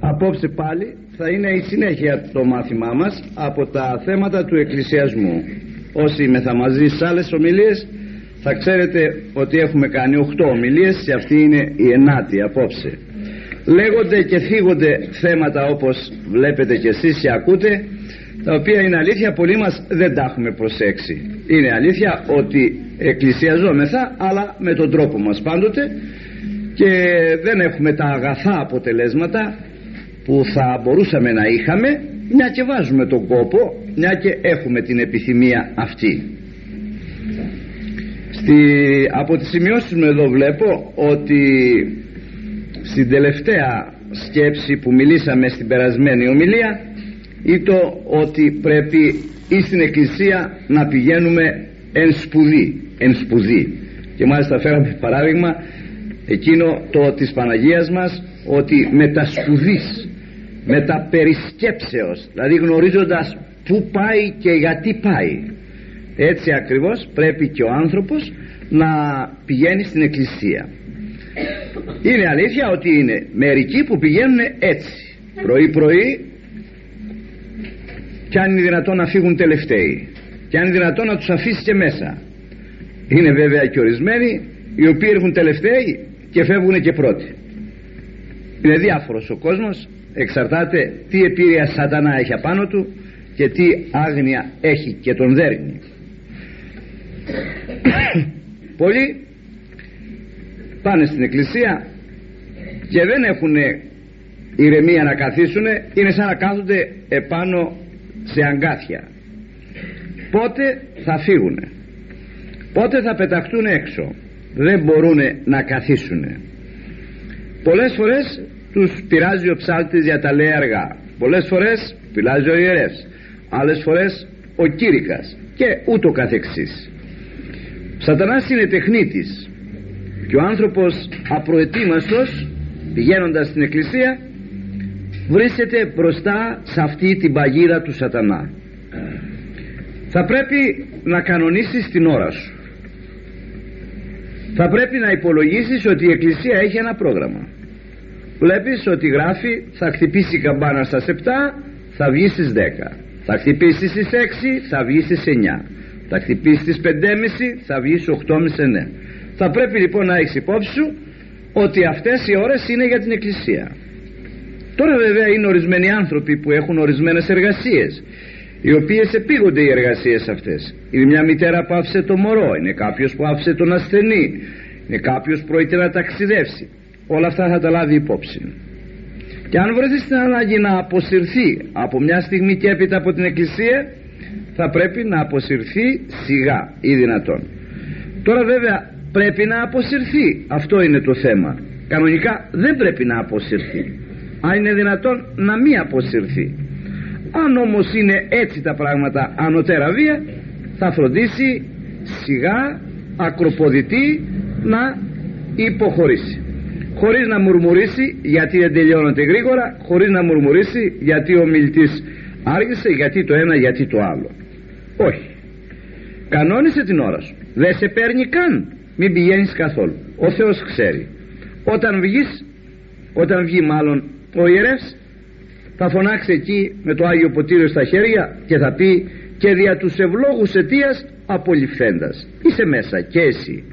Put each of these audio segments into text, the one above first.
Απόψε πάλι θα είναι η συνέχεια το μάθημά μας από τα θέματα του εκκλησιασμού. Όσοι είμαι θα μαζί στις άλλες ομιλίες θα ξέρετε ότι έχουμε κάνει 8 ομιλίες και αυτή είναι η ενάτη απόψε. Λέγονται και θίγονται θέματα όπως βλέπετε και εσείς και ακούτε τα οποία είναι αλήθεια πολλοί μας δεν τα έχουμε προσέξει. Είναι αλήθεια ότι εκκλησιαζόμεθα αλλά με τον τρόπο μας πάντοτε και δεν έχουμε τα αγαθά αποτελέσματα που θα μπορούσαμε να είχαμε μια και βάζουμε τον κόπο μια και έχουμε την επιθυμία αυτή Στη, από τις σημειώσεις μου εδώ βλέπω ότι στην τελευταία σκέψη που μιλήσαμε στην περασμένη ομιλία ήταν ότι πρέπει ή στην εκκλησία να πηγαίνουμε εν σπουδή, εν σπουδή. και μάλιστα φέραμε παράδειγμα εκείνο το της Παναγίας μας ότι με τα σπουδής με τα περισκέψεως δηλαδή γνωρίζοντας πού πάει και γιατί πάει. Έτσι ακριβώς πρέπει και ο άνθρωπος να πηγαίνει στην εκκλησία. Είναι αλήθεια ότι είναι μερικοί που πηγαίνουν έτσι. Πρωί πρωί και αν είναι δυνατόν να φύγουν τελευταίοι και αν είναι δυνατόν να τους αφήσεις και μέσα. Είναι βέβαια και ορισμένοι οι οποίοι έρχουν τελευταίοι και φεύγουν και πρώτοι. Είναι διάφορος ο κόσμος εξαρτάται τι επίρρεια σατανά έχει απάνω του και τι άγνοια έχει και τον δέρνει πολλοί πάνε στην εκκλησία και δεν έχουν ηρεμία να καθίσουν είναι σαν να κάθονται επάνω σε αγκάθια. Πότε θα φύγουν; Πότε θα πεταχτούν έξω; Δεν μπορούν να καθίσουν. Πολλές φορές τους πειράζει ο ψάλτης για τα λέει αργά. Πολλές φορές πειράζει ο ιερεύς άλλες φορές ο κήρυκας και ούτω καθεξής. Σατανάς είναι τεχνίτης και ο άνθρωπος απροετοίμαστος πηγαίνοντας στην εκκλησία βρίσκεται μπροστά σε αυτή την παγίδα του σατανά. Θα πρέπει να κανονίσεις την ώρα σου. Θα πρέπει να υπολογίσεις ότι η εκκλησία έχει ένα πρόγραμμα βλέπεις ότι γράφει θα χτυπήσει η καμπάνα στα 7 θα βγει στις 10 θα χτυπήσει στις 6 θα βγει στις 9 θα χτυπήσει στις 5.30 θα βγει στις 8.30 θα πρέπει λοιπόν να έχεις υπόψη σου ότι αυτές οι ώρες είναι για την εκκλησία. Τώρα βέβαια είναι ορισμένοι άνθρωποι που έχουν ορισμένες εργασίες οι οποίες επίγονται οι εργασίες αυτές. Είναι μια μητέρα που άφησε το μωρό είναι κάποιος που άφησε τον ασθενή είναι κάποιος που πρόκειται να ταξιδεύσει όλα αυτά θα τα λάβει υπόψη. Και αν βρεθείς στην ανάγκη να αποσυρθεί από μια στιγμή και έπειτα από την εκκλησία θα πρέπει να αποσυρθεί σιγά ή δυνατόν. Τώρα βέβαια πρέπει να αποσυρθεί. Αυτό είναι το θέμα. Κανονικά δεν πρέπει να αποσυρθεί. Αν είναι δυνατόν να μην αποσυρθεί. Αν όμως είναι έτσι τα πράγματα ανωτέρα βία θα φροντίσει σιγά ακροποδητή να υποχωρήσει χωρίς να μουρμουρίσει γιατί δεν τελειώνεται γρήγορα χωρίς να μουρμουρίσει γιατί ο μιλητής άργησε γιατί το ένα γιατί το άλλο. Όχι. Κανόνισε την ώρα σου. Δεν σε παίρνει καν. Μην πηγαίνεις καθόλου. Ο Θεός ξέρει. Όταν βγεις όταν βγει μάλλον ο ιερεύς θα φωνάξει εκεί με το Άγιο Ποτήριο στα χέρια και θα πει και δια τους ευλόγους αιτίας απολυφθέντας είσαι μέσα και εσύ.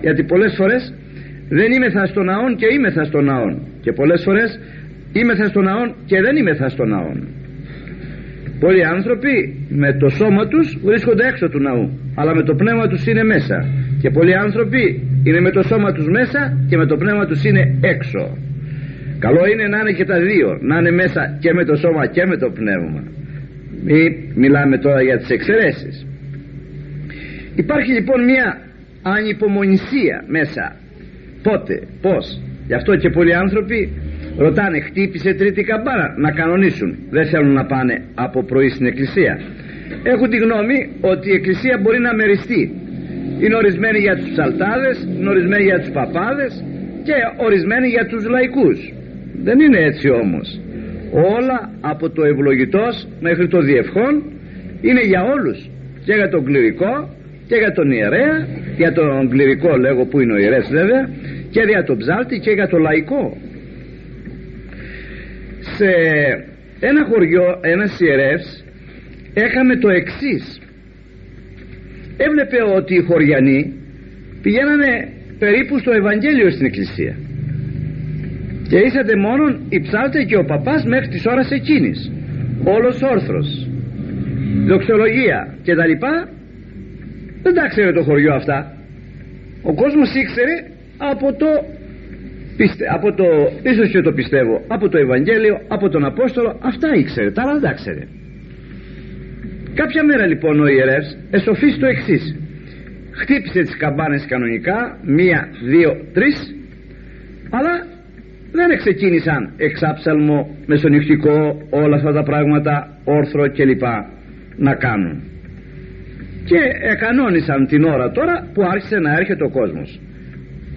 Γιατί πολλές φορές δεν είμαι θα στον ναόν και είμαι θα στον ναόν. Και πολλές φορές είμαι θα στον ναόν και δεν είμαι θα στον ναόν. Πολλοί άνθρωποι με το σώμα τους βρίσκονται έξω του ναού αλλά με το πνεύμα τους είναι μέσα. Και πολλοί άνθρωποι είναι με το σώμα τους μέσα και με το πνεύμα τους είναι έξω. Καλό είναι να είναι και τα δύο να είναι μέσα και με το σώμα και με το πνεύμα. Μη, μιλάμε τώρα για τις εξαιρέσεις. Υπάρχει λοιπόν μια ανυπομονησία μέσα πότε, πως γι' αυτό και πολλοί άνθρωποι ρωτάνε χτύπησε τρίτη καμπάρα να κανονίσουν. Δεν θέλουν να πάνε από πρωί στην εκκλησία. Έχουν τη γνώμη ότι η εκκλησία μπορεί να μεριστεί. Είναι ορισμένη για τους ψαλτάδες είναι ορισμένη για τους παπάδες και ορισμένη για τους λαϊκούς. Δεν είναι έτσι όμως. Όλα από το ευλογητός μέχρι το διευχόν είναι για όλους. Και για τον κληρικό και για τον ιερέα για τον κληρικό λέγω που είναι ο ιερέας βέβαια και για τον ψάλτη και για το λαϊκό. Σε ένα χωριό ένας ιερεύς έκαμε το εξής. Έβλεπε ότι οι χωριανοί πηγαίνανε περίπου στο Ευαγγέλιο στην εκκλησία. Και ήσατε μόνον οι ψάλτες και ο παπάς μέχρι τις ώρας εκείνης. Όλος όρθρος. Δοξολογία και τα λοιπά δεν τα ξέρει το χωριό αυτά. Ο κόσμος ήξερε από το πιστε, από το, ίσως και το πιστεύω από το Ευαγγέλιο, από τον Απόστολο. Αυτά ήξερε, τα άλλα δεν τα ξέρε κάποια μέρα λοιπόν ο ιερεύς εσοφείς το εξής. χτύπησε τις καμπάνες κανονικά μία, δύο, τρεις αλλά δεν ξεκίνησαν εξάψαλμο, μεσονυχτικό όλα αυτά τα πράγματα όρθρο κλπ. να κάνουν και εκανόνισαν την ώρα τώρα που άρχισε να έρχεται ο κόσμος.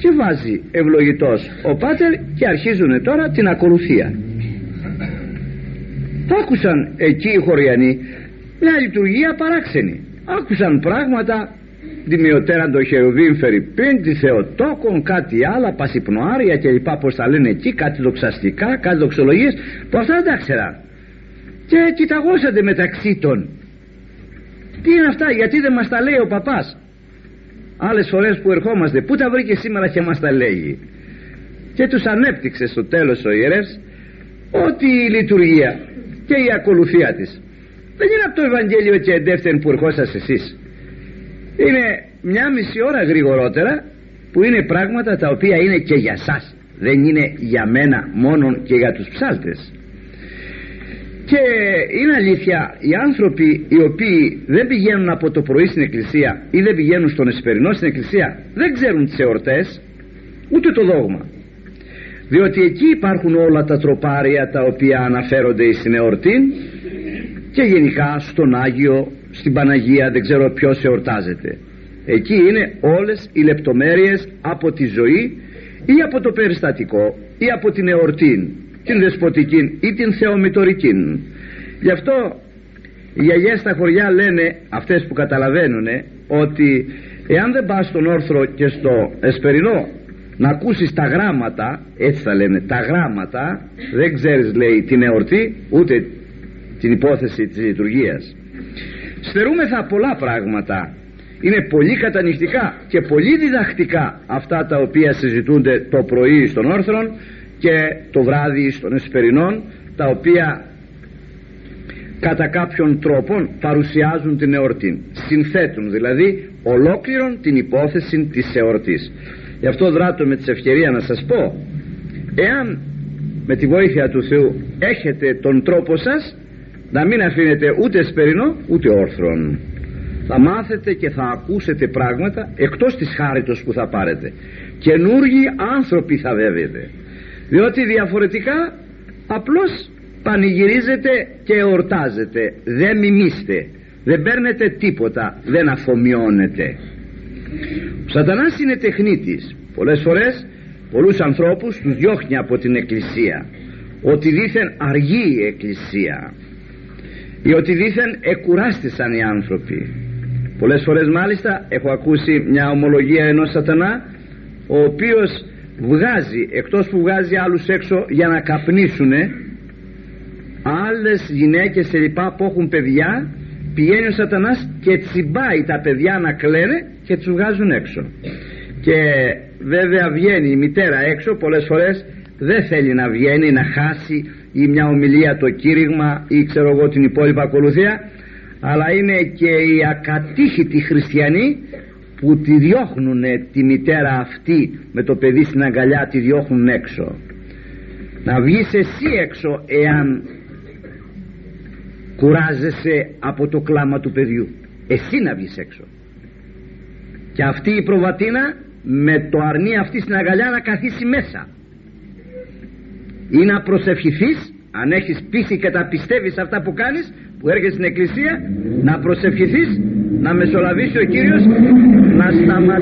Και βάζει ευλογητός ο Πάτερ και αρχίζουν τώρα την ακολουθία. Άκουσαν εκεί οι χωριανοί. Μια λειτουργία παράξενη. Άκουσαν πράγματα. Δημιωτέραν το χερουβίμ φερρυπίν τη Θεοτόκον κάτι άλλα πασιπνοάρια και λοιπά πως τα λένε εκεί κάτι δοξαστικά κάτι δοξολογίες. Που αυτά δεν τα ξέραν και κοιταγώσατε μεταξύ των τι είναι αυτά γιατί δεν μας τα λέει ο παπάς; Άλλες φορές που ερχόμαστε πού τα βρήκε σήμερα και μας τα λέει και τους ανέπτυξε στο τέλος ο ιερεύς ότι η λειτουργία και η ακολουθία της δεν είναι από το Ευαγγέλιο και εντεύθεν που ερχόσαστε εσείς. Είναι μια μισή ώρα γρηγορότερα που είναι πράγματα τα οποία είναι και για σας. Δεν είναι για μένα μόνο και για τους ψάλτες και είναι αλήθεια οι άνθρωποι οι οποίοι δεν πηγαίνουν από το πρωί στην εκκλησία ή δεν πηγαίνουν στον εσπερινό στην εκκλησία δεν ξέρουν τις εορτές ούτε το δόγμα. Διότι εκεί υπάρχουν όλα τα τροπάρια τα οποία αναφέρονται στην εορτή και γενικά στον Άγιο στην Παναγία δεν ξέρω ποιος εορτάζεται. Εκεί είναι όλες οι λεπτομέρειες από τη ζωή ή από το περιστατικό ή από την εορτή την δεσποτική ή την θεομητορική γι' αυτό οι γιαγιές στα χωριά λένε αυτές που καταλαβαίνουν ότι εάν δεν πας στον όρθρο και στο εσπερινό να ακούσεις τα γράμματα έτσι θα λένε τα γράμματα δεν ξέρεις λέει την εορτή ούτε την υπόθεση της λειτουργίας. Στερούμεθα πολλά πράγματα. Είναι πολύ κατανυχτικά και πολύ διδακτικά αυτά τα οποία συζητούνται το πρωί στον όρθρον και το βράδυ στον εσπερινών τα οποία κατά κάποιον τρόπο παρουσιάζουν την εορτή. Συνθέτουν δηλαδή ολόκληρον την υπόθεση της εορτής. Γι' αυτό δράτω με τη ευκαιρία να σας πω εάν με τη βοήθεια του Θεού έχετε τον τρόπο σας να μην αφήνετε ούτε εσπερινό ούτε όρθρον. Θα μάθετε και θα ακούσετε πράγματα εκτός της χάριτος που θα πάρετε. Καινούργοι άνθρωποι θα βέβαιτε διότι διαφορετικά απλώς πανηγυρίζετε και εορτάζετε. Δεν μιμήστε δεν παίρνετε τίποτα. Δεν αφομοιώνετε. Ο σατανάς είναι τεχνίτης. Πολλές φορές πολλούς ανθρώπους τους διώχνει από την εκκλησία. Ότι δήθεν αργεί η εκκλησία. Ή ότι δήθεν εκουράστησαν οι άνθρωποι. Πολλές φορές μάλιστα έχω ακούσει μια ομολογία ενός σατανά ο οποίος βγάζει εκτός που βγάζει άλλους έξω για να καπνίσουνε άλλες γυναίκες σε λοιπά που έχουν παιδιά πηγαίνει ο σατανάς και τσιμπάει τα παιδιά να κλαίνε και τους βγάζουν έξω. Και βέβαια βγαίνει η μητέρα έξω πολλές φορές δεν θέλει να βγαίνει να χάσει ή μια ομιλία το κήρυγμα ή ξέρω εγώ την υπόλοιπα ακολουθία αλλά είναι και οι ακατήχητοι χριστιανοί που τη διώχνουν τη μητέρα αυτή με το παιδί στην αγκαλιά τη διώχνουν έξω. Να βγεις εσύ έξω εάν κουράζεσαι από το κλάμα του παιδιού. Εσύ να βγεις έξω. Και αυτή η προβατίνα με το αρνί αυτή στην αγκαλιά να καθίσει μέσα. Ή να προσευχηθείς αν έχεις πείσει και τα πιστεύεις αυτά που κάνεις που έρχεσαι στην εκκλησία να προσευχηθείς να μεσολαβήσει ο Κύριος να, σταμα...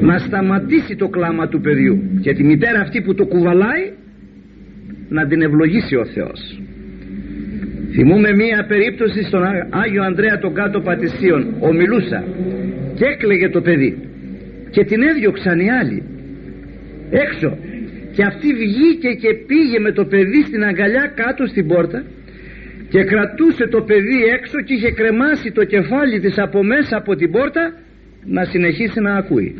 να σταματήσει το κλάμα του παιδιού. Και τη μητέρα αυτή που το κουβαλάει να την ευλογήσει ο Θεός. Θυμούμε μία περίπτωση στον Άγιο Ανδρέα τον κάτω Πατησίων ομιλούσα και έκλαιγε το παιδί και την έδιωξαν οι άλλοι. Έξω και αυτή βγήκε και πήγε με το παιδί στην αγκαλιά κάτω στην πόρτα και κρατούσε το παιδί έξω και είχε κρεμάσει το κεφάλι της από μέσα από την πόρτα να συνεχίσει να ακούει.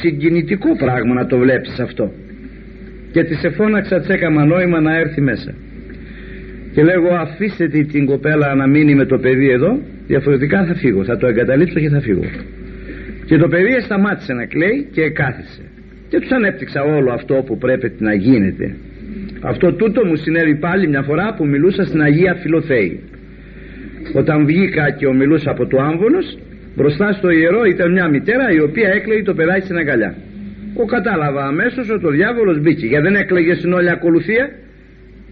Συγκινητικό πράγμα να το βλέπεις αυτό. Και της εφώναξα τσέκαμα νόημα να έρθει μέσα και λέγω αφήστε την κοπέλα να μείνει με το παιδί εδώ. Διαφορετικά θα φύγω. Θα το εγκαταλείψω και θα φύγω και το παιδί σταμάτησε να κλαίει και κάθισε και τους ανέπτυξα όλο αυτό που πρέπει να γίνεται. Αυτό τούτο μου συνέβη πάλι μια φορά που μιλούσα στην Αγία Φιλοθέη. Όταν βγήκα και ομιλούσα από το άμβονος μπροστά στο ιερό ήταν μια μητέρα η οποία έκλαιγε το παιδάκι στην αγκαλιά. Ο κατάλαβα αμέσως ότι ο διάβολος μπήκε γιατί δεν έκλαιγε στην όλη ακολουθία.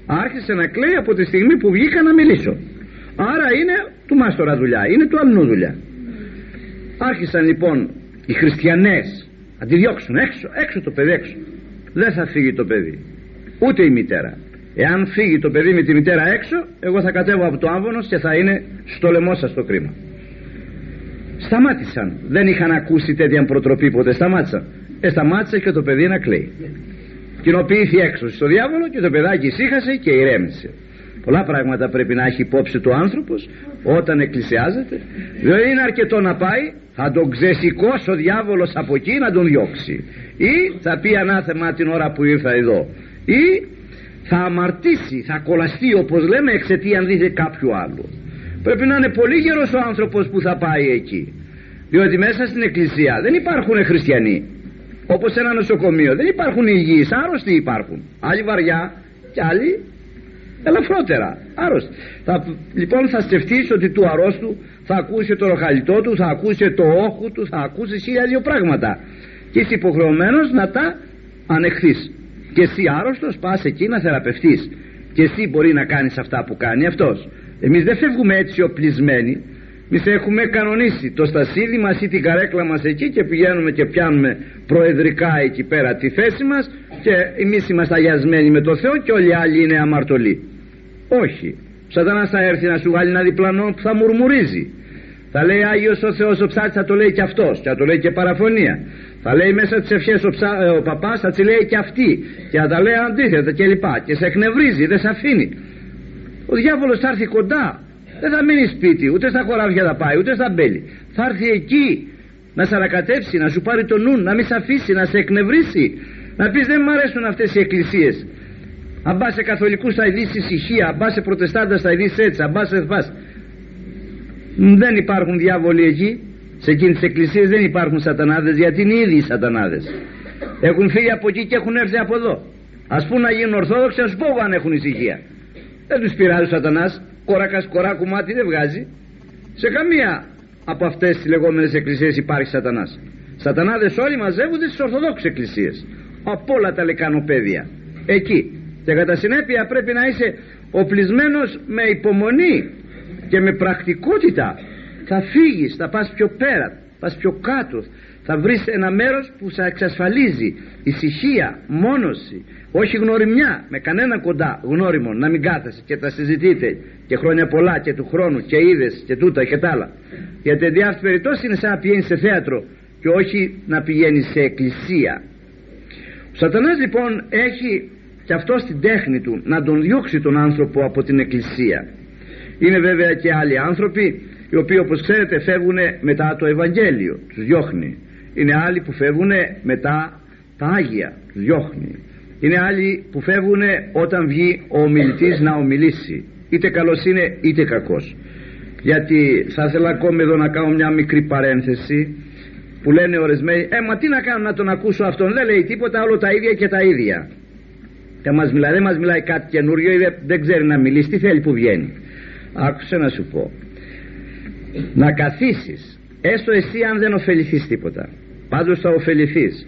Άρχισε να κλαίει από τη στιγμή που βγήκα να μιλήσω. Άρα είναι του μάστορα δουλειά είναι του αλλού δουλειά. Άρχισαν λοιπόν οι χριστιανές να τη διώξουν έξω έξω το παιδί έξω. Δεν θα φύγει το παιδί. Ούτε η μητέρα. Εάν φύγει το παιδί με τη μητέρα έξω εγώ θα κατέβω από το άμβονος και θα είναι στο λαιμό σας το κρίμα. Σταμάτησαν. Δεν είχαν ακούσει τέτοια προτροπή ποτέ. Σταμάτησαν. Ε, σταμάτησε και το παιδί να κλαίει. Κοινοποιήθη έξω στο διάβολο και το παιδάκι ησύχασε και ηρέμησε. Πολλά πράγματα πρέπει να έχει υπόψη του άνθρωπος όταν εκκλησιάζεται. Δεν είναι αρκετό να πάει θα τον ξεσηκώσει ο διάβολος από εκεί να τον διώξει. Ή θα πει ανάθεμα την ώρα που ήρθα εδώ. Ή θα αμαρτήσει θα κολλαστεί όπως λέμε εξαιτία αν δείτε κάποιου άλλου. Πρέπει να είναι πολύ γερός ο άνθρωπος που θα πάει εκεί. Διότι μέσα στην εκκλησία δεν υπάρχουν χριστιανοί. Όπως σε ένα νοσοκομείο. Δεν υπάρχουν υγιείς. Άρρωστοι υπάρχουν. Άλλοι βαριά και άλλοι ελαφρότερα. Άρρωστοι. Θα, λοιπόν θα σκεφτείς ότι του αρρώστου θα ακούσει το ροχαλιτό του θα ακούσει το όχου του θα ακούσει χίλια δύο πράγματα. Και είσαι υποχρεωμένος να τα ανεχθείς. Και εσύ άρρωστος πας εκεί να θεραπευτείς. Και εσύ μπορεί να κάνεις αυτά που κάνει αυτός. Εμείς δεν φεύγουμε έτσι οπλισμένοι. Εμείς έχουμε κανονίσει το στασίδι μας ή την καρέκλα μας εκεί και πηγαίνουμε και πιάνουμε προεδρικά εκεί πέρα τη θέση μας και εμείς είμαστε αγιασμένοι με το Θεό και όλοι οι άλλοι είναι αμαρτωλοί. Όχι. ο σατανάς θα έρθει να σου βάλει ένα διπλανό που θα μουρμουρίζει. Θα λέει Άγιος ο Θεός ο ψάτης θα το λέει και αυτός και θα το λέει και παραφωνία. Θα λέει μέσα τις ευχές ο, ψα... Ε, ο παπάς θα τσι λέει και αυτή και θα τα λέει αντίθετα και λοιπά και σε εκνευρίζει δεν σε αφήνει ο διάβολος θα έρθει κοντά. Δεν θα μείνει σπίτι ούτε στα χωράφια θα πάει ούτε στα μπέλη. Θα έρθει εκεί να σε ανακατεύσει να σου πάρει το νου να μην σε αφήσει να σε εκνευρίσει. Να πεις δεν μου αρέσουν αυτές οι εκκλησίες αν πας σε καθολικούς θα ειδείς ησυχία αν πας σε προτεστάντας θα ειδείς έτσι αν πας σε φας δεν υπάρχουν διάβολοι εκεί. Σε εκείνες τις εκκλησίες δεν υπάρχουν σατανάδες γιατί είναι ήδη οι σατανάδες. Έχουν φύγει από εκεί και έχουν έρθει από εδώ. Ας πούν να γίνουν ορθόδοξοι ας πω αν έχουν ησυχία. Δεν τους πειράζει ο σατανάς. Κόρακας κοράκου μάτι δεν βγάζει. Σε καμία από αυτές τις λεγόμενες εκκλησίες υπάρχει σατανάς. Σατανάδες όλοι μαζεύονται στις ορθοδόξες εκκλησίες. Από όλα τα λεκανοπέδια εκεί και κατά συνέπεια πρέπει να είσαι οπλισμένος με υπομονή και με πρακτικότητα. Θα φύγεις, θα πας πιο πέρα πας πιο κάτω. Θα βρεις ένα μέρος που θα εξασφαλίζει ησυχία, μόνωση όχι γνωριμιά με κανένα κοντά γνώριμο να μην κάθεσαι και τα συζητείτε και χρόνια πολλά και του χρόνου και είδες και τούτα και τα άλλα. Γιατί εν αυτή περιπτώσεις είναι σαν να πηγαίνεις σε θέατρο και όχι να πηγαίνεις σε εκκλησία. Ο σατανάς λοιπόν έχει και αυτό στην τέχνη του να τον διώξει τον άνθρωπο από την εκκλησία. Είναι βέβαια και άλλοι άνθρωποι οι οποίοι όπως ξέρετε φεύγουν μετά το Ευαγγέλιο τους διώχνει. Είναι άλλοι που φεύγουν μετά τα Άγια τους διώχνει. Είναι άλλοι που φεύγουν όταν βγει ο ομιλητής να ομιλήσει. Είτε καλός είναι είτε κακός. Γιατί θα ήθελα ακόμη εδώ να κάνω μια μικρή παρένθεση που λένε ορισμένοι ε μα τι να κάνω να τον ακούσω αυτόν. Δεν λέει τίποτα όλο τα ίδια και τα ίδια και μας μιλάει, δεν μας μιλάει κάτι καινούριο ή δεν, ξέρει να μιλήσει. Τι θέλει που βγαίνει. Άκουσε να σου πω. Να καθίσεις έστω εσύ αν δεν ωφεληθείς τίποτα. Πάντως θα ωφεληθείς.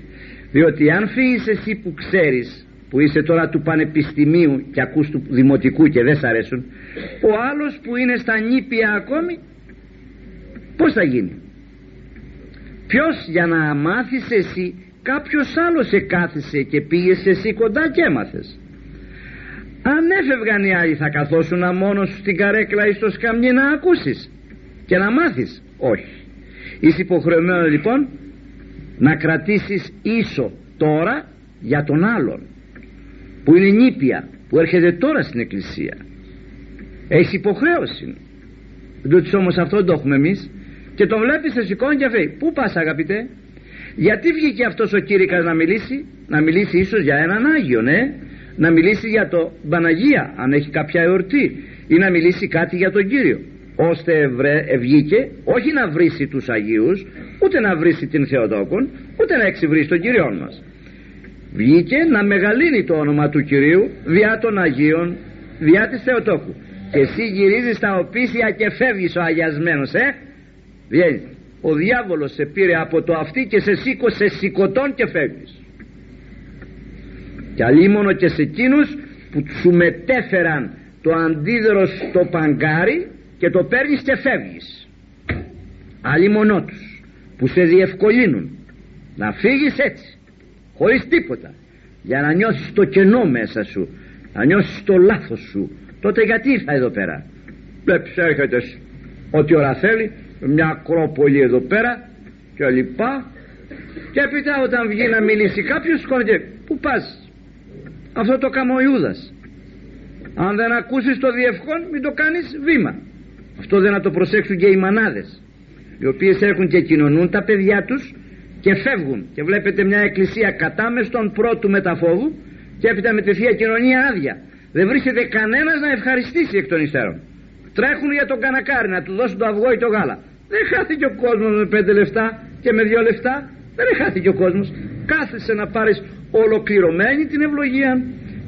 Διότι αν φύγεις εσύ που ξέρεις που είσαι τώρα του πανεπιστημίου και ακούς του δημοτικού και δεν σ' αρέσουν ο άλλος που είναι στα νήπια ακόμη πως θα γίνει; Ποιος για να μάθεις εσύ κάποιος άλλος σε κάθισε και πήγες εσύ κοντά και έμαθες. Αν έφευγαν οι άλλοι θα καθόσουν μόνος σου στην καρέκλα ή στο σκαμνί να ακούσεις και να μάθεις. Όχι. Είσαι υποχρεωμένος λοιπόν να κρατήσεις ίσο τώρα για τον άλλον που είναι νήπια που έρχεται τώρα στην εκκλησία. Έχεις υποχρέωση. Διότι όμως αυτό το έχουμε εμείς. Και τον βλέπεις σε σηκώνει και φεύγει. Πού πας αγαπητέ; Γιατί βγήκε αυτός ο κήρυκας να μιλήσει; Να μιλήσει ίσως για έναν Άγιο ναι. Να μιλήσει για το Παναγία αν έχει κάποια εορτή. Ή να μιλήσει κάτι για τον Κύριο. Ώστε βγήκε όχι να βρήσει τους Αγίους ούτε να βρήσει την Θεοτόκον ούτε να εξυβρίσει τον Κύριό μας. Βγήκε να μεγαλύνει το όνομα του Κυρίου διά των Αγίων διά της Θεοτόκου. Και εσύ γυρίζεις τα οπίσια και φεύγεις ο αγιασμένος ε. Βγαίνεις ο διάβολος σε πήρε από το αυτή και σε σήκωσε σηκωτών και φεύγεις. Και αλίμονο και σε εκείνους που σου μετέφεραν το αντίδωρο στο παγκάρι και το παίρνεις και φεύγεις. Αλίμονό τους που σε διευκολύνουν να φύγεις έτσι χωρίς τίποτα για να νιώσεις το κενό μέσα σου να νιώσεις το λάθος σου τότε γιατί ήρθα εδώ πέρα; Βλέπεις έρχεται ό,τι ώρα θέλει μια ακρόπολη εδώ πέρα και λοιπά. Και έπειτα όταν βγει να μιλήσει κάποιος σκόνεται πού πας; Αυτό το κάνω ο Ιούδας. Αν δεν ακούσεις το διευκόν μην το κάνεις βήμα αυτό δεν να το προσέξουν και οι μανάδες οι οποίες έχουν και κοινωνούν τα παιδιά τους και φεύγουν. Και βλέπετε μια εκκλησία κατάμεστον πρώτου μεταφόβου και έπειτα με τη Θεία Κοινωνία άδεια. Δεν βρίσκεται κανένας να ευχαριστήσει εκ των υστέρων. Τρέχουν για τον κανακάρι να του δώσουν το αυγό ή το γάλα δεν χάθηκε ο κόσμος με πέντε λεφτά και με δύο λεφτά. Δεν χάθηκε ο κόσμος. Κάθεσαι να πάρεις ολοκληρωμένη την ευλογία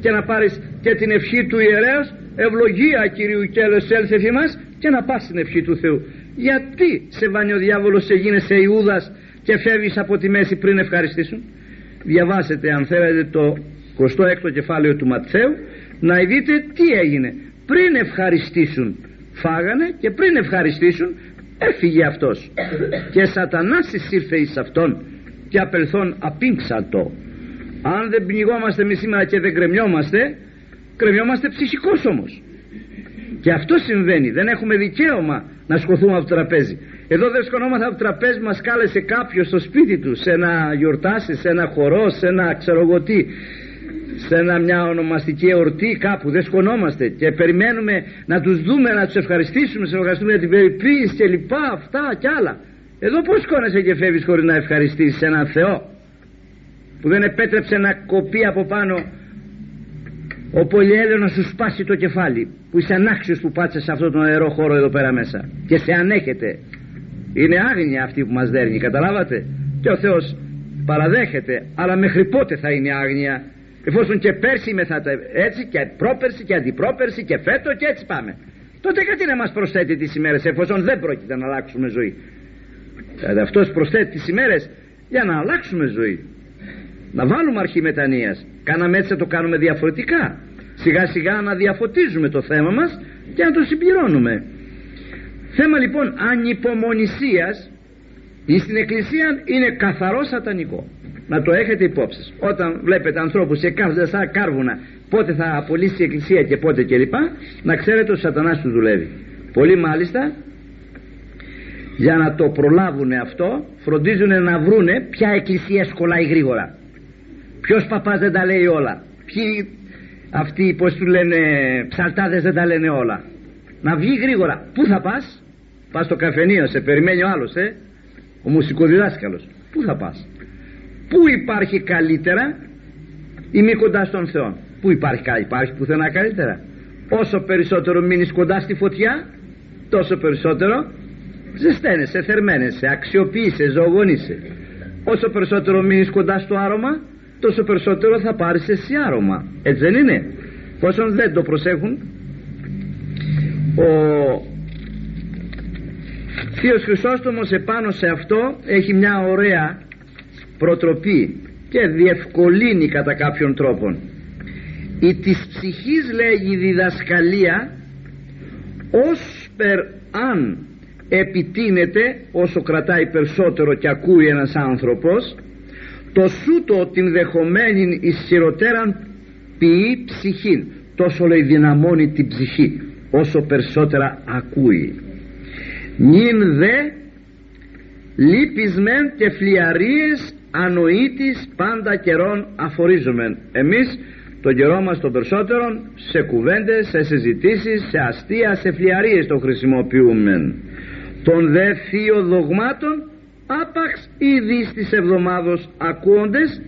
και να πάρεις και την ευχή του ιερέως. Ευλογία Κυρίου και έλθε μας και να πας στην ευχή του Θεού. Γιατί σε βάνει ο διάβολος σε γίνεσαι Ιούδας και φεύγεις από τη μέση πριν ευχαριστήσουν; Διαβάσετε αν θέλετε το 26ο κεφάλαιο του Ματθαίου να δείτε τι έγινε. Πριν ευχαριστήσουν φάγανε και πριν ευχαριστήσουν έφυγε αυτός. Και σατανάς ήρθε εις αυτόν και απελθόν απίνξατο. Αν δεν πνιγόμαστε εμείς σήμερα και δεν κρεμιόμαστε κρεμιόμαστε ψυχικός όμως. Και αυτό συμβαίνει. Δεν έχουμε δικαίωμα να σκοθούμε από το τραπέζι. Εδώ δεν σκονόμαστε από το τραπέζι μας κάλεσε κάποιος στο σπίτι του σε ένα γιορτάσει, σε ένα χορό, σε ένα ξέρω εγώ τι σε ένα, μια ονομαστική εορτή κάπου δεν σκονόμαστε. Και περιμένουμε να τους δούμε να τους ευχαριστήσουμε σε ευχαριστούμε για την περιποίηση και λοιπά αυτά κι άλλα. Εδώ πως σκόνεσαι και φεύγεις χωρίς να ευχαριστήσεις έναν Θεό που δεν επέτρεψε να κοπεί από πάνω ο Πολυέλαιο να σου σπάσει το κεφάλι που είσαι ανάξιος που πάτσε σε αυτόν τον αερό χώρο εδώ πέρα μέσα. Και σε ανέχεται. Είναι άγνοια αυτή που μας δέρνει καταλάβατε; Και ο Θεός παραδέχεται αλλά μέχρι πότε θα είναι άγνοια; Εφόσον και πέρσι μεθάτε έτσι και πρόπερσι και αντιπρόπερσι και φέτο και έτσι πάμε. Τότε γιατί να μας προσθέτει τις ημέρες εφόσον δεν πρόκειται να αλλάξουμε ζωή; Δηλαδή αυτός προσθέτει τις ημέρες για να αλλάξουμε ζωή. Να βάλουμε αρχή μετανοίας. Κάναμε έτσι να το κάνουμε διαφορετικά. Σιγά σιγά να διαφωτίζουμε το θέμα μας και να το συμπληρώνουμε. Θέμα λοιπόν ανυπομονησίας στην εκκλησία είναι καθαρό σατανικό. Να το έχετε υπόψη όταν βλέπετε ανθρώπους σε κάθονται σαν κάρβουνα πότε θα απολύσει η εκκλησία και πότε κλπ να ξέρετε ο σατανάς του δουλεύει. Πολύ μάλιστα για να το προλάβουν αυτό φροντίζουν να βρούνε ποια εκκλησία σκολάει γρήγορα. Ποιος παπάς δεν τα λέει όλα. Ποιοι αυτοί πως του λένε ψαλτάδες δεν τα λένε όλα. Να βγει γρήγορα. Πού θα πας; Πας στο καφενείο σε περιμένει ο άλλος ε; Ο μουσικοδιδάσκαλος. Πού θα πας; Πού υπάρχει καλύτερα; Ή μη κοντά στον Θεό. Πού υπάρχει καλύτερα υπάρχει πουθενά καλύτερα; Όσο περισσότερο μείνεις κοντά στη φωτιά τόσο περισσότερο ζεσταίνεσαι, θερμαίνεσαι, αξιοποιείσαι, ζωογονείσαι. Όσο περισσότερο μείνεις κοντά στο άρωμα τόσο περισσότερο θα πάρεις εσύ άρωμα. Έτσι δεν είναι; Πόσον δεν το προσέχουν ο Θείος Χρυσόστομος επάνω σε αυτό έχει μια ωραία προτροπή και διευκολύνει κατά κάποιον τρόπον. Η της ψυχής λέγει διδασκαλία ως περ αν επιτείνεται όσο κρατάει περισσότερο και ακούει ένας άνθρωπος το σούτο την δεχομένη ισχυροτέραν ποιεί ψυχή τόσο λέει δυναμώνει την ψυχή όσο περισσότερα ακούει νυν δε λύπισμεν και φλιαρίες ανοήτης πάντα καιρών αφορίζομεν. Εμείς τον καιρό μας των περισσότερων σε κουβέντες, σε συζητήσεις, σε αστεία, σε φλιαρίες το χρησιμοποιούμε των δε θείο δογμάτων άπαξ ήδη στις εβδομάδος ακούοντες.